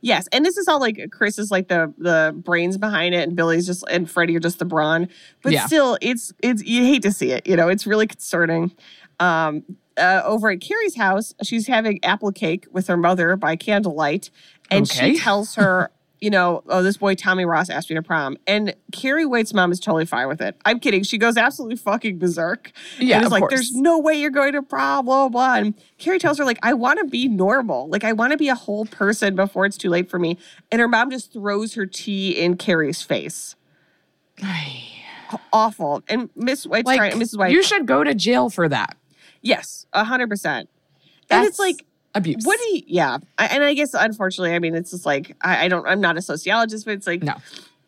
Yes, and this is all like Chris is like the the brains behind it, and Billy's just and Freddie are just the brawn. But Yeah. still, it's it's you hate to see it. You know, it's really concerning. Um, uh, over at Carrie's house, she's having apple cake with her mother by candlelight, and Okay. she tells her, you know, oh, this boy Tommy Ross asked me to prom. And Carrie White's mom is totally fine with it. I'm kidding. She goes absolutely fucking berserk. Yeah, And is like, course. there's no way you're going to prom, blah, blah. And Carrie tells her, like, I want to be normal. Like, I want to be a whole person before it's too late for me. And her mom just throws her tea in Carrie's face. Awful. And Miss White's like trying, Mrs. White, you should go to jail for that. Yes, 100%. and it's like, abuse. what do you, yeah. I, and I guess, unfortunately, I mean, it's just like, I, I don't, I'm not a sociologist, but it's like, No.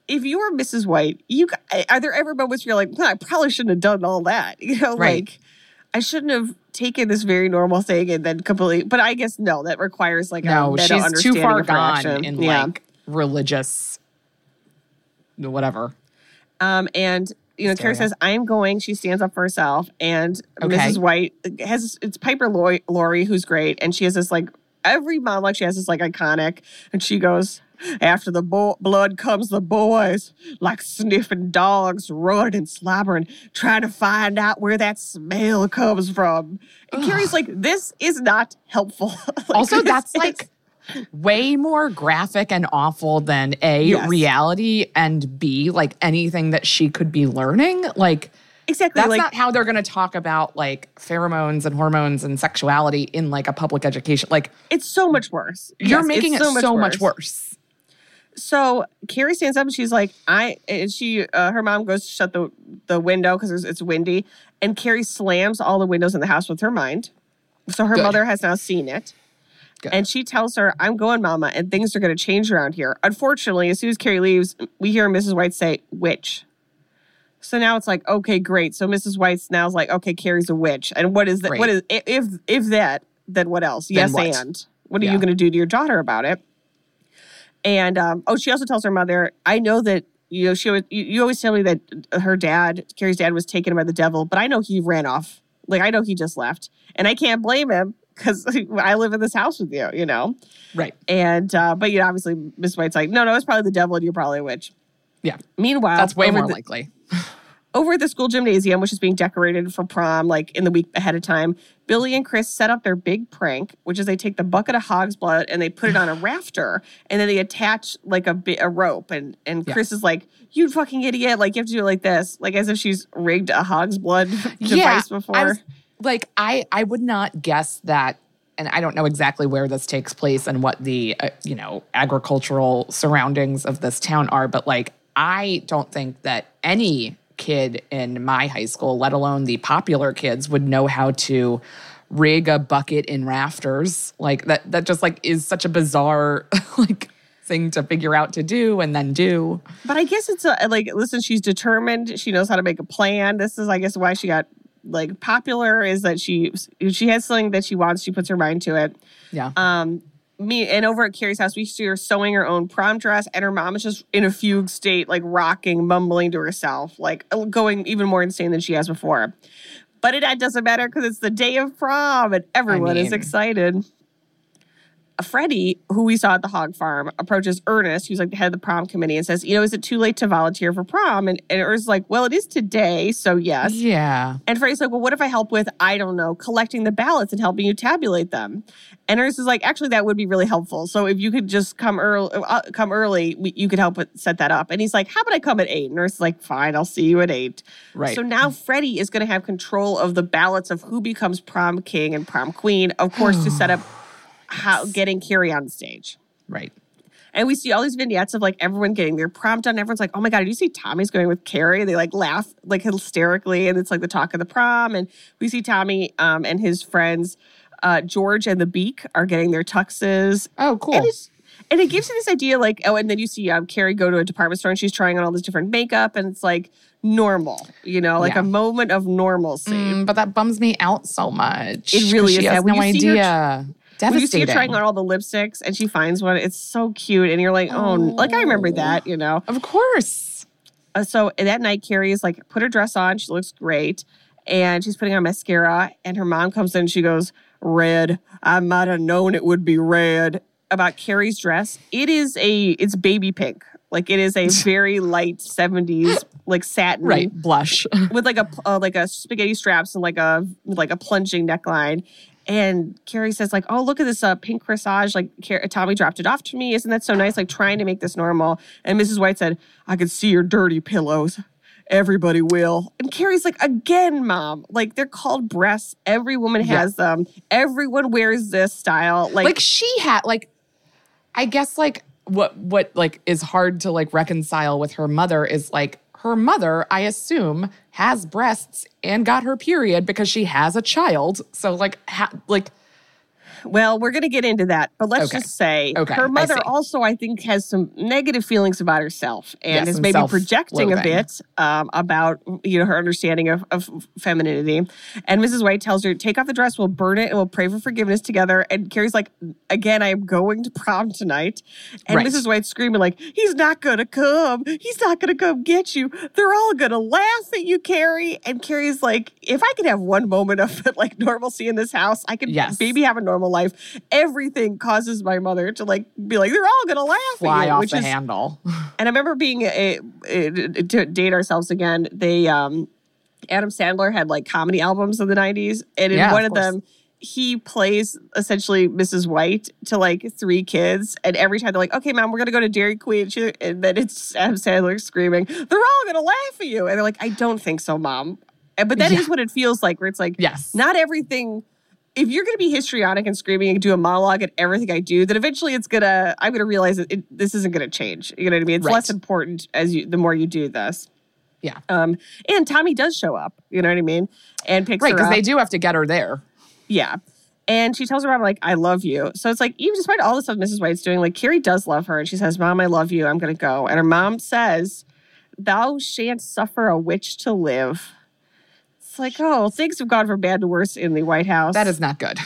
if you were Mrs. White, you are there ever moments where you're like, "Huh, I probably shouldn't have done all that. You know, Right. like I shouldn't have taken this very normal thing and then completely. But I guess no, that requires like a No, meta she's too far of gone action. in yeah. like religious whatever. Um, and you know, Carrie says, "I'm going." She stands up for herself, and Okay. Mrs. White has it's Piper Laurie, Laurie, who's great, and she has this like every monologue she has this like iconic, and she goes. After the bo- blood comes the boys, like sniffing dogs, running and slobbering, trying to find out where that smell comes from. And Carrie's like, "This is not helpful." Like, also, that's is- like way more graphic and awful than A, Yes. reality, and B, like anything that she could be learning. Like, exactly that's like not how they're going to talk about like pheromones and hormones and sexuality in like a public education. Like, it's so much worse. you're Yes, making it it's so much worse. So Carrie stands up and she's like, I and she uh, her mom goes to shut the the window because it's windy, and Carrie slams all the windows in the house with her mind. So her Good. mother has now seen it. And she tells her, I'm going, mama, and things are going to change around here. Unfortunately, as soon as Carrie leaves, we hear Mrs. White say, witch. So now it's like, okay, great. So Mrs. White's now is like, okay, Carrie's a witch. And what is that? What is, if, if that, then what else? Then yes, what? and what are Yeah. you going to do to your daughter about it? And um, oh, she also tells her mother, I know that you know she always, you, you always tell me that her dad, Carrie's dad, was taken by the devil, but I know he ran off. Like I know he just left, and I can't blame him because I live in this house with you, you know. Right. And uh, but you know, obviously, Miss White's like, no, no, it's probably the devil, and you're probably a witch. Yeah. Meanwhile, That's way more the- likely. over at the school gymnasium, which is being decorated for prom, like in the week ahead of time, Billy and Chris set up their big prank, which is they take the bucket of hog's blood and they put it on a rafter, and then they attach like a bit a rope, and and Yeah. Chris is like, "You fucking idiot! Like you have to do it like this, like as if she's rigged a hog's blood device before." I was, like I I would not guess that and I don't know exactly where this takes place and what the uh, you know agricultural surroundings of this town are but like I don't think that any kid in my high school let alone the popular kids would know how to rig a bucket in rafters like that that just like is such a bizarre like thing to figure out to do and then do But I guess it's a, like, listen, she's determined. She knows how to make a plan. This is, I guess, why she got like popular is that she she has something that she wants. She puts her mind to it. yeah Um, me and over at Carrie's house, we see her sewing her own prom dress, and her mom is just in a fugue state, like rocking, mumbling to herself, like going even more insane than she has before. But it, doesn't matter because it's the day of prom and everyone is mean- excited. Freddie, who we saw at the hog farm, approaches Ernest, who's like the head of the prom committee, and says, You know, is it too late to volunteer for prom? And, and Ernest's like, Well, it is today, so yes. yeah And Freddie's like, well, what if I help with, I don't know, collecting the ballots and helping you tabulate them? And Ernest is like, actually, that would be really helpful. So if you could just come early, uh, come early, we, you could help with, set that up. And he's like, how about I come at eight? And Ernest's like, fine, I'll see you at eight. Right. So now Freddie is going to have control of the ballots of who becomes prom king and prom queen, of course, to set up how getting Carrie on stage. right And we see all these vignettes of like everyone getting their prom done. Everyone's like, oh my God, did you see Tommy's going with Carrie? They like laugh like hysterically. And it's like the talk of the prom. And we see Tommy um, and his friends, uh, George and the Beak, are getting their tuxes. oh cool And, and it gives you this idea like, oh, and then you see um, Carrie go to a department store and she's trying on all this different makeup. And it's like normal, you know, like Yeah. a moment of normalcy. Mm, but that bums me out so much. It really is sad. When no see her idea. When you see her trying on all the lipsticks and she finds one, it's so cute. And you're like, oh, like I remember that, you know. of course. Uh, so that night, Carrie is like, put her dress on. She looks great. And she's putting on mascara. And her mom comes in and she goes, Red. I might have known it would be red. About Carrie's dress. It is a, it's baby pink. Like it is a very light 70s, like satin. Right. Blush. With like a uh, like a spaghetti straps and like a like a plunging neckline, And Carrie says, like, oh, look at this uh, pink corsage. Like, Tommy dropped it off to me. Isn't that so nice? Like, trying to make this normal. And Mrs. White said, I could see your dirty pillows. Everybody will. And Carrie's like, again, mom, like, they're called breasts. Every woman Yeah. has them. Everyone wears this style. Like, like she had like i guess like what what like is hard to like reconcile with her mother is like her mother i assume has breasts and got her period because she has a child. So like ha- like Well, we're going to get into that, but let's Okay. just say Okay, her mother also, I think, has some negative feelings about herself and Yes, is maybe projecting a bit um, about you know her understanding of, of femininity. And Mrs. White tells her, "Take off the dress. We'll burn it, and we'll pray for forgiveness together." And Carrie's like, "Again, I am going to prom tonight." And Right. Mrs. White's screaming like, "He's not going to come. He's not going to come get you. They're all going to laugh at you, Carrie." And Carrie's like, "If I could have one moment of like normalcy in this house, I could Yes. maybe have a normal life." Everything causes my mother to like be like, "They're all to laugh fly at you," off which the is handle and I remember being a, a, to date ourselves again. They um, Adam Sandler had like comedy albums in the '90s, and in Yeah, one of of, them, he plays essentially Mrs. White to like three kids, and every time they're like, "Okay, mom, we're gonna go to Dairy Queen," she, and then it's Adam Sandler screaming, "They're all gonna laugh at you," and they're like, "I don't think so, mom." And- But that is Yeah. what it feels like, where it's like, yes not everything if you're going to be histrionic and screaming and do a monologue at everything I do, then eventually it's gonna. I'm gonna realize that it, this isn't gonna change. You know what I mean? It's Right. less important as you the more you do this. Yeah. Um. And Tommy does show up. You know what I mean? And picks up. right because they do have to get her there Yeah. And she tells her mom, like, I love you. So it's like, even despite all the stuff Mrs. White's doing, like, Carrie does love her. And she says, Mom, I love you. I'm going to go. And her mom says, Thou shan't suffer a witch to live. It's like, oh, things have gone from bad to worse in the White House. that is not good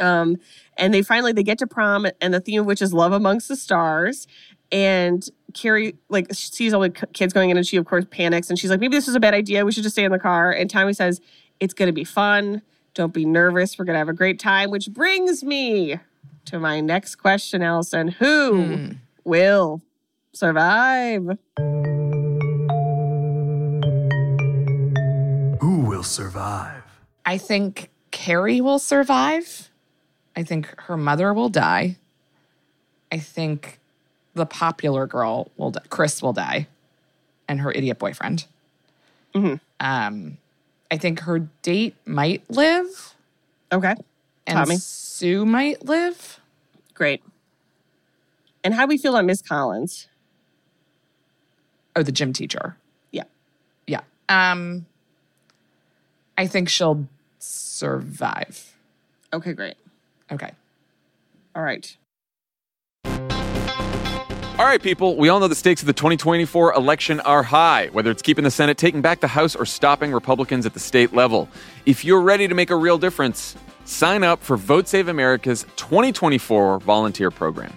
Um, and they finally they get to prom, and the theme of which is love amongst the stars. And Carrie like sees all the kids going in, and she of course panics, and she's like, maybe this is a bad idea. We should just stay in the car. And Tommy says, it's going to be fun. Don't be nervous. We're going to have a great time. Which brings me to my next question, Alison. Who will survive? Will survive? i think carrie will survive i think her mother will die i think the popular girl will die. chris will die and her idiot boyfriend Mhm. um i think her date might live Okay, and Tommy. Sue might live. great. And how do we feel on Miss Collins? Oh, the gym teacher. Yeah. Yeah. Um, I think she'll survive. Okay, great. Okay. All right. All right, people, we all know the stakes of the 2024 election are high, whether it's keeping the Senate, taking back the House, or stopping Republicans at the state level. If you're ready to make a real difference, sign up for Vote Save America's 2024 volunteer program.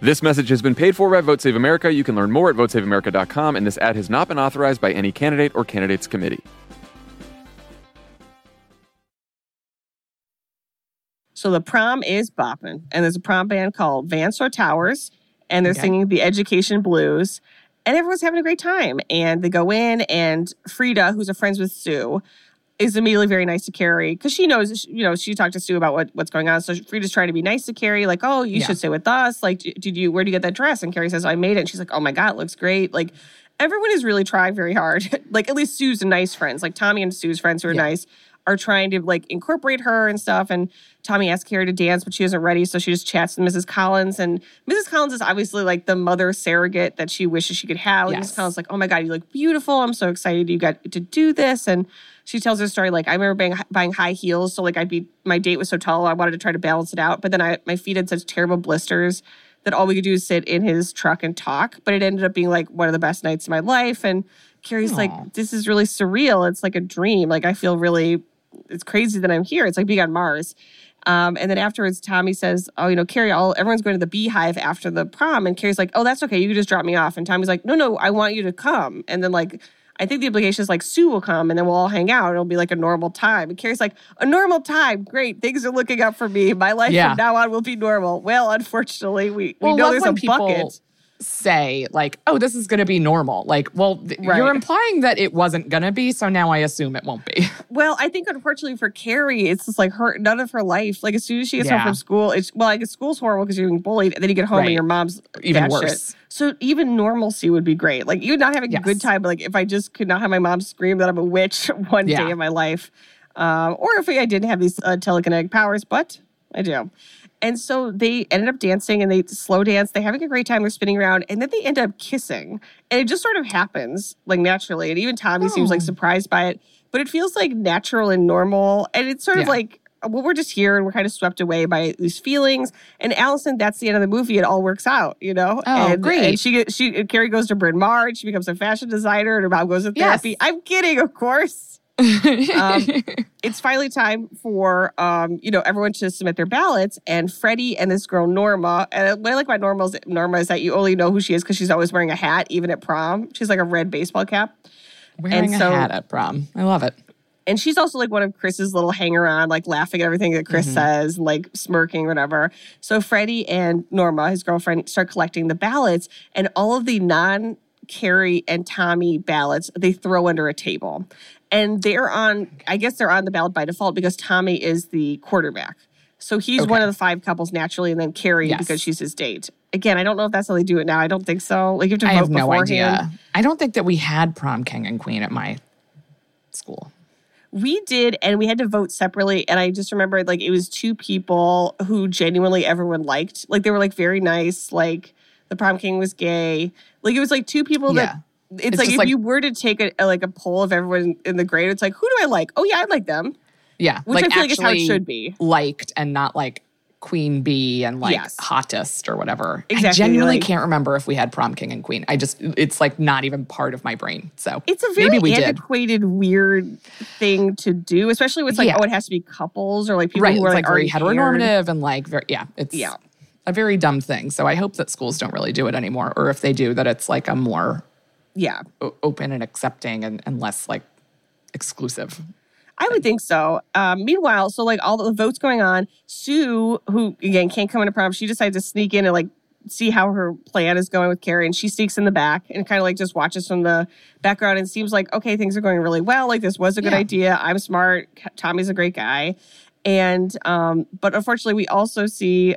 This message has been paid for by Vote Save America. You can learn more at votesaveamerica.com, and this ad has not been authorized by any candidate or candidates committee. So the prom is bopping, and there's a prom band called Van Star Towers, and they're Okay. singing the Education Blues, and everyone's having a great time. And they go in, and Frida, who's a friends with Sue, is immediately very nice to Carrie because she knows, you know, she talked to Sue about what, what's going on. So Frida's trying to be nice to Carrie, like, oh, you Yeah. should stay with us. Like, did you, where did you get that dress? And Carrie says, I made it. And she's like, oh my God, it looks great. Like, everyone is really trying very hard. like, at least Sue's nice friends, like Tommy and Sue's friends who are Yeah. nice, are trying to like incorporate her and stuff. And Tommy asks Carrie to dance, but she isn't ready. So she just chats with Mrs. Collins. And Mrs. Collins is obviously like the mother surrogate that she wishes she could have. Like, Yes. Mrs. Collins is like, oh my God, you look beautiful. I'm so excited you got to do this. And she tells her story like, I remember buying, buying high heels. So like I'd be, my date was so tall, I wanted to try to balance it out. But then I, my feet had such terrible blisters that all we could do is sit in his truck and talk. But it ended up being like one of the best nights of my life. And Carrie's Aw. like, this is really surreal. It's like a dream. Like I feel really, it's crazy that I'm here. It's like being on Mars. Um, and then afterwards, Tommy says, "Oh, you know, Carrie, all everyone's going to the beehive after the prom." And Carrie's like, "Oh, that's okay. You can just drop me off." And Tommy's like, "No, no, I want you to come." And then like. I think the implication is like Sue will come and then we'll all hang out. It'll be like a normal time. And Carrie's like, a normal time. Great. Things are looking up for me. My life Yeah. from now on will be normal. Well, unfortunately, we, we Well, know there's a people bucket. Say like, "Oh, this is going to be normal." Like, well, th- Right. you're implying that it wasn't going to be, so now I assume it won't be. Well, I think unfortunately for Carrie, it's just like her none of her life. Like as soon as she gets home from school, it's well, I guess school's horrible because you're being bullied, and then you get home Right. and your mom's Even worse. So even normalcy would be great. Like you not having a good time, but like if I just could not have my mom scream that I'm a witch one Yeah. day in my life, um, or if I didn't have these uh, telekinetic powers, but I do. And so they ended up dancing and they slow dance. They're having a great time. They're spinning around and then they end up kissing. And it just sort of happens like naturally. And even Tommy seems like Oh. surprised by it, but it feels like natural and normal. And it's sort of like, well, we're just here and we're kind of swept away by these feelings. And Alison, that's the end of the movie. It all works out, you know? Oh, and, great. And she, she, Carrie goes to Bryn Mawr and she becomes a fashion designer and her mom goes to Yes. therapy. I'm kidding, of course um, it's finally time for um, you know everyone to submit their ballots, and Freddie and this girl Norma. And what I like about Norma is, Norma is that you only know who she is because she's always wearing a hat, even at prom. She's like a red baseball cap, Wearing And so- a hat at prom. I love it. and she's also like one of Chris's little hanger on, like laughing at everything that Chris says, like smirking, whatever. So Freddie and Norma, his girlfriend, start collecting the ballots, and all of the non Carrie and Tommy ballots they throw under a table. And they're on, I guess they're on the ballot by default because Tommy is the quarterback. So he's one of the five couples naturally, and then Carrie Yes. because she's his date. Again, I don't know if that's how they do it now. I don't think so. Like you have to I vote have no beforehand. idea. I don't think that we had prom king and queen at my school. We did, and we had to vote separately. And I just remembered like it was two people who genuinely everyone liked. Like they were like very nice. Like the prom king was gay. Like it was like two people that. It's, It's like if like- you were to take a, a- like a poll of everyone in the grade, it's like who do I like? Oh yeah, I like them. Yeah, Which I feel like is how it should be. Liked and not like queen bee and like Yes. hottest or whatever. I genuinely like- can't remember if we had prom king and queen. I just it's like not even part of my brain. So It's a very we did. antiquated, weird thing to do, especially with like Yeah. oh, it has to be couples or like people right, who it's are like, very already paired. heteronormative and like very yeah, it's Yeah. a very dumb thing. So I hope that schools don't really do it anymore, or if they do, that it's like a more Yeah, o- open and accepting and, and less like exclusive. I would think so. Um, meanwhile, so like all the votes going on, Sue, who again can't come into prom, she decides to sneak in and like see how her plan is going with Carrie, and she sneaks in the back and kind of like just watches from the background and seems like okay, things are going really well. Like this was a good Yeah. idea. I'm smart. Tommy's a great guy, and um, but unfortunately, we also see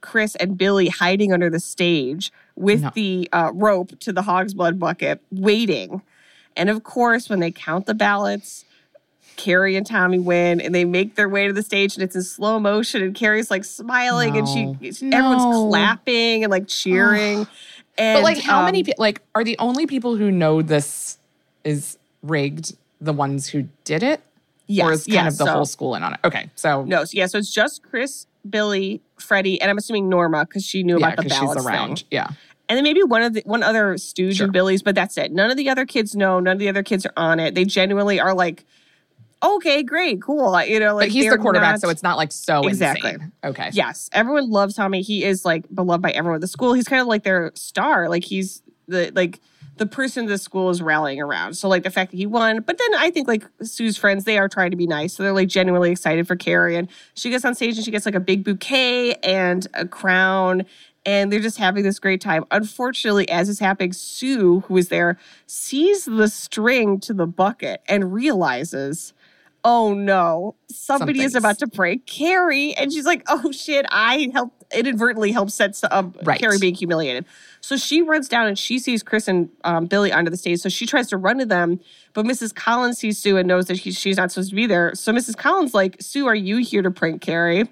Chris and Billy hiding under the stage with No. the uh, rope to the hog's blood bucket, waiting. And of course, when they count the ballots, Carrie and Tommy win, and they make their way to the stage, and it's in slow motion. And Carrie's like smiling, and she No. everyone's clapping and like cheering. and But like, how many um, people? Like, are the only people who know this is rigged the ones who did it, Yes, or is kind yes, of the so- whole school in on it? Okay, so No, so yeah, so it's just Chris, Billy, Freddie, and I'm assuming Norma because she knew yeah, about the because she's ballots around. thing. Yeah, And then maybe one of the one other stooge Sure. of Billy's, but that's it. None of the other kids know. None of the other kids are on it. They genuinely are like, okay, great, cool. You know, like but he's the quarterback, not- so it's not like so Exactly. insane. Okay, Yes, everyone loves Tommy. He is like beloved by everyone at the school. He's kind of like their star. Like he's the like the person the school is rallying around. So like the fact that he won, but then I think like Sue's friends, they are trying to be nice. So they're like genuinely excited for Carrie. And she gets on stage and she gets like a big bouquet and a crown. And they're just having this great time. Unfortunately, as is happening, Sue, who is there, sees the string to the bucket and realizes, oh no, somebody is about to prank Carrie. And she's like, oh shit, I helped inadvertently helped set up um, Right. Carrie being humiliated. So she runs down and she sees Chris and um, Billy onto the stage. So she tries to run to them, but Mrs. Collins sees Sue and knows that he, she's not supposed to be there. So Mrs. Collins like, Sue, are you here to prank Carrie?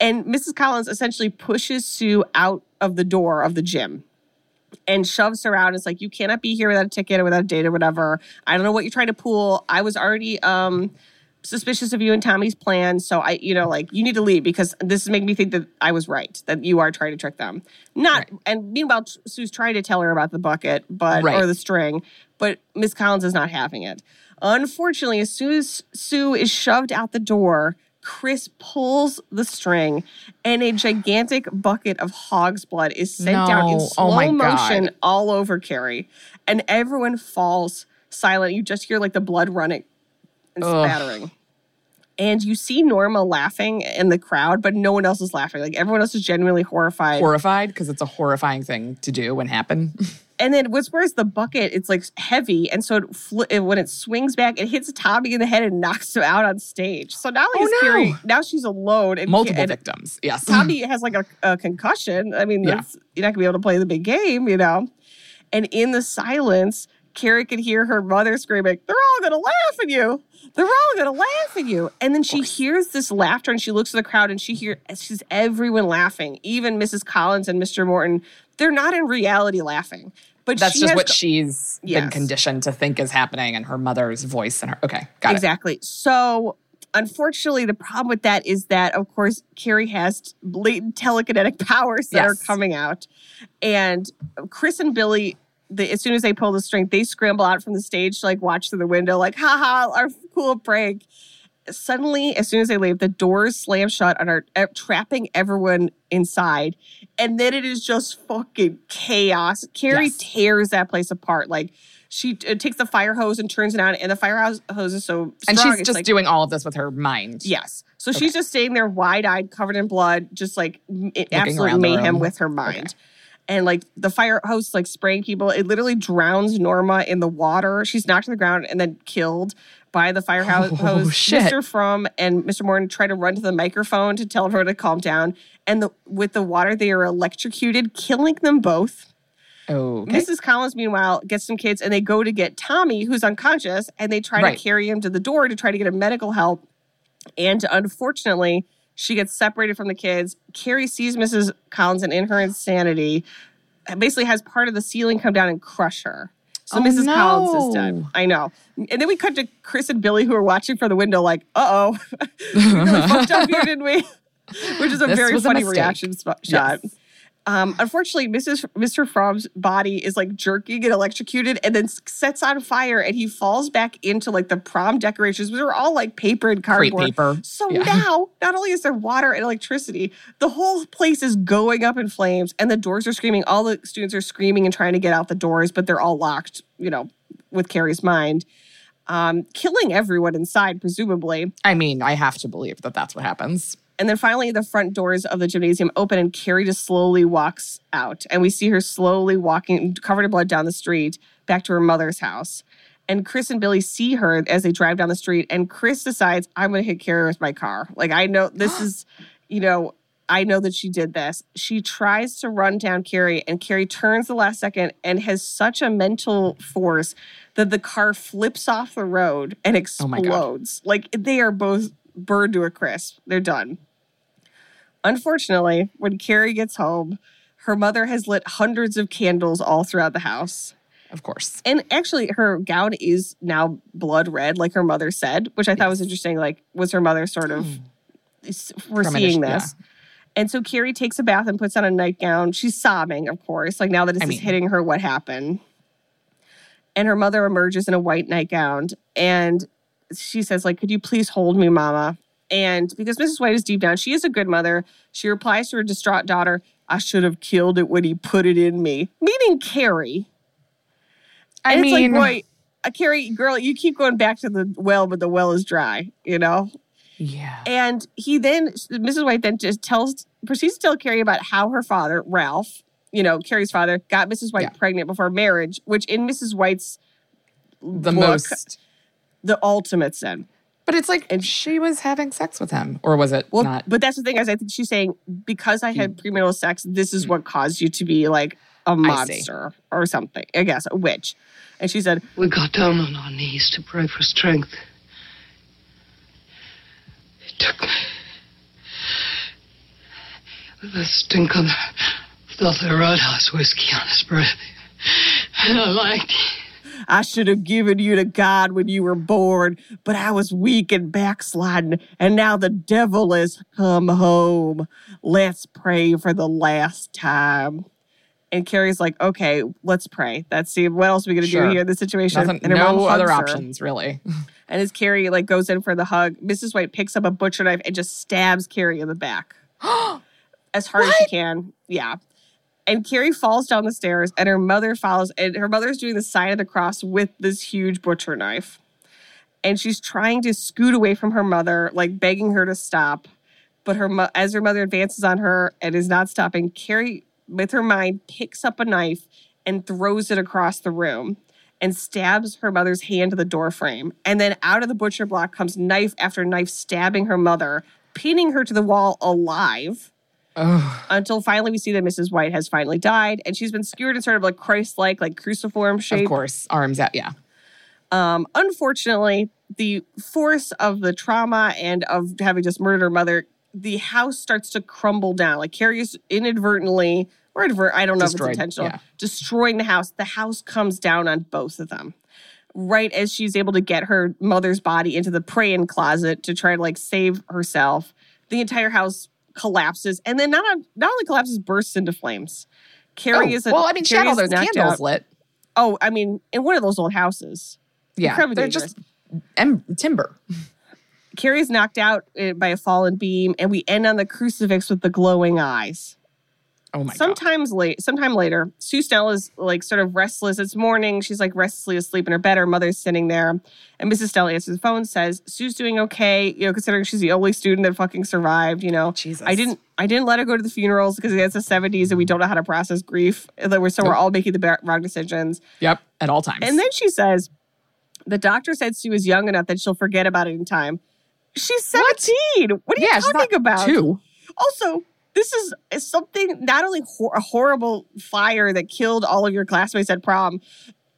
And Mrs. Collins essentially pushes Sue out of the door of the gym and shoves her out. It's like, you cannot be here without a ticket or without a date or whatever. I don't know what you're trying to pull. I was already um suspicious of you and Tommy's plan. So I, you know, like you need to leave because this is making me think that I was right, that you are trying to trick them. Not and meanwhile Sue's trying to tell her about the bucket, but Right. or the string, but Miss Collins is not having it. Unfortunately, as soon as Sue is shoved out the door, Chris pulls the string, and a gigantic bucket of hog's blood is sent down in slow Oh my motion God. all over Carrie, and everyone falls silent. You just hear like the blood running and Ugh. spattering. And you see Norma laughing in the crowd, but no one else is laughing. Like everyone else is genuinely horrified. Horrified because it's a horrifying thing to do and happen. And then what's worse, the bucket, it's like heavy. And so it fl- when it swings back, it hits Tommy in the head and knocks him out on stage. So now, Oh, is no. Now she's alone. And, Multiple and victims. Yes. Tommy has like a, a concussion. I mean, Yeah. you're not to be able to play the big game, you know? And in the silence, Carrie could hear her mother screaming, They're all to laugh at you. They're all to laugh at you. And then she hears this laughter and she looks at the crowd and she hears she's everyone laughing, even Mrs. Collins and Mr. Morton. They're not in reality laughing. But That's she just what she's been conditioned to think is happening and her mother's voice and her. Okay, got it. exactly. So, unfortunately, the problem with that is that, of course, Carrie has blatant telekinetic powers that are coming out, and Chris and Billy. The, as soon as they pull the string, they scramble out from the stage to like watch through the window, like, haha, our cool prank. Suddenly, as soon as they leave, the doors slam shut and are uh, trapping everyone inside. And then it is just fucking chaos. Carrie Yes. tears that place apart. Like, she uh, takes the fire hose and turns it on, and the fire hose, hose is so And she's it's just like, doing all of this with her mind. Yes. So she's just staying there wide eyed, covered in blood, just like m- absolute mayhem with her mind. And like the fire hose, like spraying people, it literally drowns Norma in the water. She's knocked to the ground and then killed by the fire Oh, hose. shit. Mr. Fromm and Mr. Morton try to run to the microphone to tell her to calm down. And the, with the water, they are electrocuted, killing them both. Okay. Mrs. Collins, meanwhile, gets some kids and they go to get Tommy, who's unconscious, and they try Right. to carry him to the door to try to get him medical help. And unfortunately, she gets separated from the kids. Carrie sees Mrs. Collins and in her insanity, basically has part of the ceiling come down and crush her. So Oh, Mrs. Collins is dead. no. I know. And then we cut to Chris and Billy, who are watching from the window, like, uh oh, we really fucked up here, didn't we? Which is a This very was a funny mistake. reaction shot. Um, unfortunately, Mrs. Mr. Fromm's body is like jerking and electrocuted and then sets on fire and he falls back into like the prom decorations, which are all like paper and cardboard. paper. So Yeah. now, not only is there water and electricity, the whole place is going up in flames and the doors are screaming. All the students are screaming and trying to get out the doors, but they're all locked, you know, with Carrie's mind. Um, killing everyone inside, presumably. I mean, I have to believe that that's what happens. And then finally, the front doors of the gymnasium open, and Carrie just slowly walks out. And we see her slowly walking, covered in blood, down the street back to her mother's house. And Chris and Billy see her as they drive down the street. And Chris decides, I'm going to hit Carrie with my car. Like, I know this is, you know, I know that she did this. She tries to run down Carrie, and Carrie turns the last second and has such a mental force that the car flips off the road and Oh explodes. like, they are both burned to a crisp. They're done. Unfortunately, when Carrie gets home, her mother has lit hundreds of candles all throughout the house. Of course. And actually, her gown is now blood red, like her mother said, which I thought was interesting. Like, was her mother sort of hmm. s- foreseeing Premonition, yeah. this? And so Carrie takes a bath and puts on a nightgown. She's sobbing, of course, like now that this I is hitting her what happened. And her mother emerges in a white nightgown and she says, like, could you please hold me, mama? And because Mrs. White is deep down, she is a good mother. She replies to her distraught daughter, I should have killed it when he put it in me. Meaning Carrie. I mean, it's like, boy, uh, Carrie, girl, you keep going back to the well, but the well is dry, you know? yeah. And he then, Mrs. White then just tells, proceeds to tell Carrie about how her father, Ralph, you know, Carrie's father, got Mrs. White Yeah. pregnant before marriage, which in Mrs. White's The book, most. The ultimate sin. But it's like and- she was having sex with him, or was it Well, not? but that's the thing, is I think she's saying because I had premarital sex, this is what caused you to be like a Hmm. I see. monster or something. I guess a witch. And she said, We got down on our knees to pray for strength. It took me. The stink of the, of the roadhouse whiskey on his breath. And I liked it. I should have given you to God when you were born, but I was weak and backsliding, and now the devil has come home. Let's pray for the last time. And Carrie's like, okay, let's pray. Let's see what else are we gonna Sure. do here in this situation. Nothing, and no other hugs her. options, really. And as Carrie like goes in for the hug, Mrs. White picks up a butcher knife and just stabs Carrie in the back as hard as she can. Yeah. And Carrie falls down the stairs, and her mother follows, and her mother's doing the sign of the cross with this huge butcher knife. And she's trying to scoot away from her mother, like begging her to stop. But her mo- as her mother advances on her and is not stopping, Carrie, with her mind, picks up a knife and throws it across the room and stabs her mother's hand to the door frame. And then out of the butcher block comes knife after knife stabbing her mother, pinning her to the wall alive until finally we see that Mrs. White has finally died and she's been skewered in sort of like Christ-like, like cruciform shape. Of course, arms out. Yeah. Um, unfortunately, the force of the trauma and of having just murdered her mother, the house starts to crumble down. Like Carrie is inadvertently, or advert, I don't know Destroyed, if it's intentional, yeah. destroying the house. The house comes down on both of them. Right as she's able to get her mother's body into the praying closet to try to like save herself, the entire house collapses, and then not not only collapses, bursts into flames. Carrie Oh, is a, well, I mean, Carrie all is those candles out. lit. Oh, I mean, in one of those old houses. Yeah, they're dangerous. just em- timber. Carrie's knocked out uh, by a fallen beam, and we end on the crucifix with the glowing eyes. Oh my god. Sometimes late, sometime later, Sue Snell is like sort of restless. It's morning. She's like restlessly asleep in her bed. Her mother's sitting there, and Mrs. Snell answers the phone, says Sue's doing okay. You know, considering she's the only student that fucking survived. You know, Jesus. I didn't, I didn't let her go to the funerals because it's the seventies and we mm. don't know how to process grief. That we're so we're all making the wrong decisions. Yep, at all times. And then she says, the doctor said Sue is young enough that she'll forget about it in time. She's 17. What, are you yeah, she's talking about? two. Also, this is, something not only hor- a horrible fire that killed all of your classmates at prom,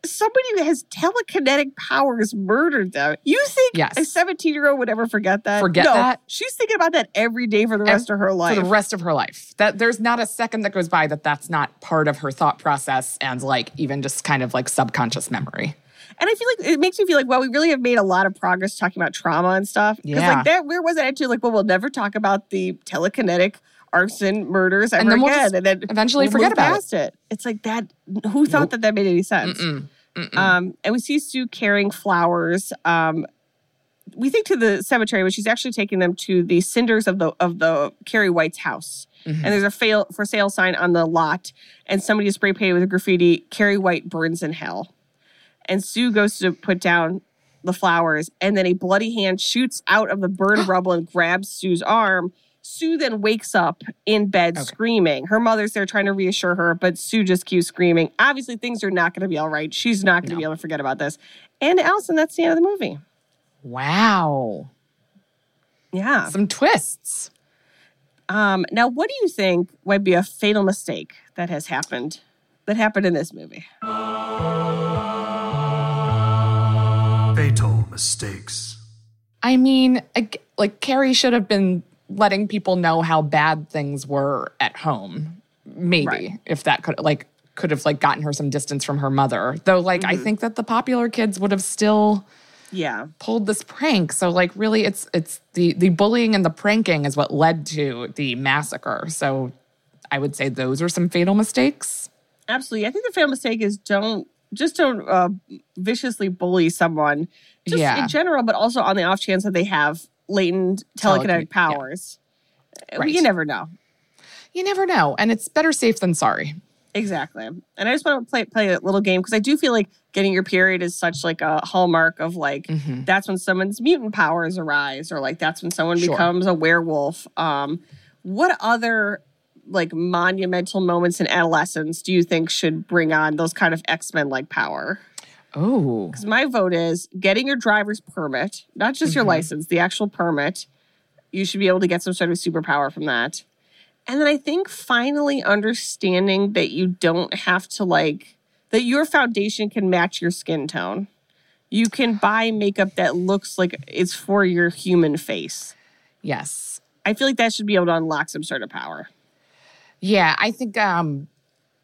somebody who has telekinetic powers murdered them. You think Yes. a 17 year old would ever forget that? Forget no, that? She's thinking about that every day for the rest of her life. for the rest of her life. That there's not a second that goes by that that's not part of her thought process and like even just kind of like subconscious memory. And I feel like it makes me feel like, well, we really have made a lot of progress talking about trauma and stuff. Because Yeah. like that, where was it at too? Like, well, we'll never talk about the telekinetic arson murders ever And then we'll again, and then eventually we'll forget about it. past it. It's like that. Who thought that that made any sense? Um, and we see Sue carrying flowers. Um, we think to the cemetery, but she's actually taking them to the cinders of the of the Carrie White's house. Mm-hmm. And there's a fail for sale sign on the lot, and somebody is spray painted with a graffiti, Carrie White burns in hell. And Sue goes to put down the flowers, and then a bloody hand shoots out of the burned rubble and grabs Sue's arm. Sue then wakes up in bed screaming. Her mother's there trying to reassure her, but Sue just keeps screaming. Obviously, things are not going to be all right. She's not going to be able to forget about this. And Alison, that's the end of the movie. Wow. Yeah. Some twists. Um, now, what do you think might be a fatal mistake that has happened? That happened in this movie. Fatal mistakes. I mean, like Carrie should have been letting people know how bad things were at home. Maybe Right. if that could like could have like gotten her some distance from her mother. Though like I think that the popular kids would have still Yeah. pulled this prank. So like really it's it's the the bullying and the pranking is what led to the massacre. So I would say those are some fatal mistakes. Absolutely. I think the fatal mistake is don't just don't uh, viciously bully someone, just Yeah. in general, but also on the off chance that they have latent telekinetic Telekin- yeah. powers. Right. You never know. You never know. And it's better safe than sorry. Exactly. And I just want to play play a little game because I do feel like getting your period is such like a hallmark of like Mm-hmm. that's when someone's mutant powers arise or like that's when someone Sure. becomes a werewolf. Um what other like monumental moments in adolescence do you think should bring on those kind of X-Men like power? Oh. Because my vote is getting your driver's permit, not just your license, the actual permit. You should be able to get some sort of superpower from that. And then I think finally understanding that you don't have to like, that your foundation can match your skin tone. You can buy makeup that looks like it's for your human face. Yes. I feel like that should be able to unlock some sort of power. Yeah, I think um,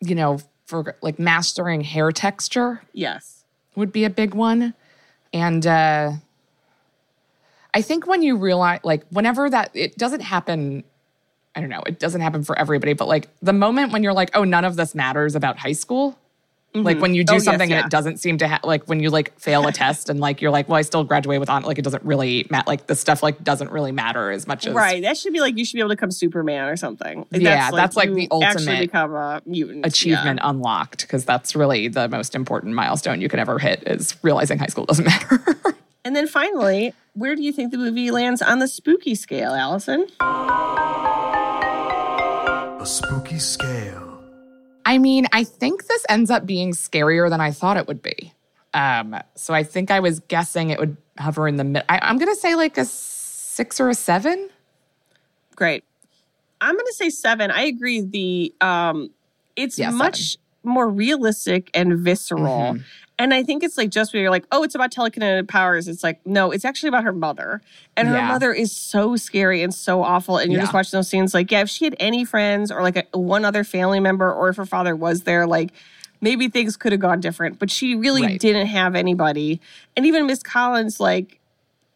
you know, for like mastering hair texture Yes. Would be a big one. And uh I think when you realize like whenever that it doesn't happen I don't know, it doesn't happen for everybody, but like the moment when you're like, "Oh, none of this matters about high school." Like Mhm. when you do Oh, yes, something yeah. and it doesn't seem to ha- like when you like fail a test and like you're like, well, I still graduate with on like it doesn't really matter. Like the stuff like doesn't really matter as much as Right. That should be like you should be able to become Superman or something. Like, Yeah, that's like you the Actually ultimate become a mutant. achievement unlocked because that's really the most important milestone you could ever hit is realizing high school doesn't matter. And then finally, where do you think the movie lands on the spooky scale, Alison? A spooky scale. I mean, I think this ends up being scarier than I thought it would be. Um, so I think I was guessing it would hover in the mid. I, I'm gonna say like a six or a seven. Great. I'm going to say seven. I agree. The um, it's Yeah, much more realistic and visceral. Mhm. And I think it's like just where you're like, oh, it's about telekinetic powers. It's like, no, it's actually about her mother. And her Yeah. mother is so scary and so awful. And you're just watching those scenes like, yeah, if she had any friends or like a, one other family member or if her father was there, like maybe things could have gone different. But she really Right. didn't have anybody. And even Miss Collins, like,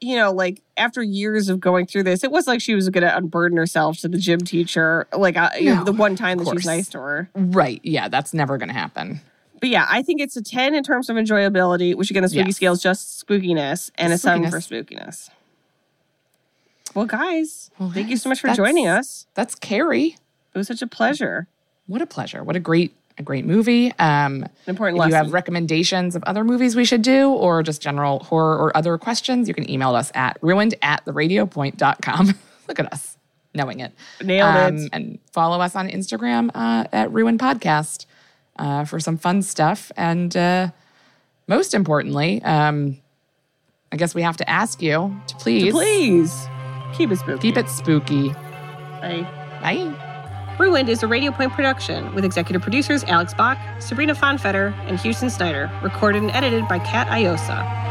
you know, like after years of going through this, it was like she was going to unburden herself to the gym teacher, like uh, you know, the one time that she was nice to her. Right. Yeah, that's never gonna happen. But yeah, I think it's a 10 in terms of enjoyability, which again, the spooky Yes. scale is just spookiness, and a Just 7 for spookiness. Well, guys, Well, thank you so much for joining us. That's Carrie. It was such a pleasure. What a pleasure. What a great, a great movie. Um, An important if you have recommendations of other movies we should do or just general horror or other questions, you can email us at ruined at theradiopoint.com. Look at us knowing it. Nailed Um, it. And follow us on Instagram uh, at Ruined Podcast uh, for some fun stuff. And uh, most importantly, um, I guess we have to ask you to please, Please keep it spooky. keep it spooky. Bye. Bye. Ruined is a Radio Point production with executive producers Alex Bach, Sabrina Fonfetter, and Houston Snyder, recorded and edited by Kat Iosa.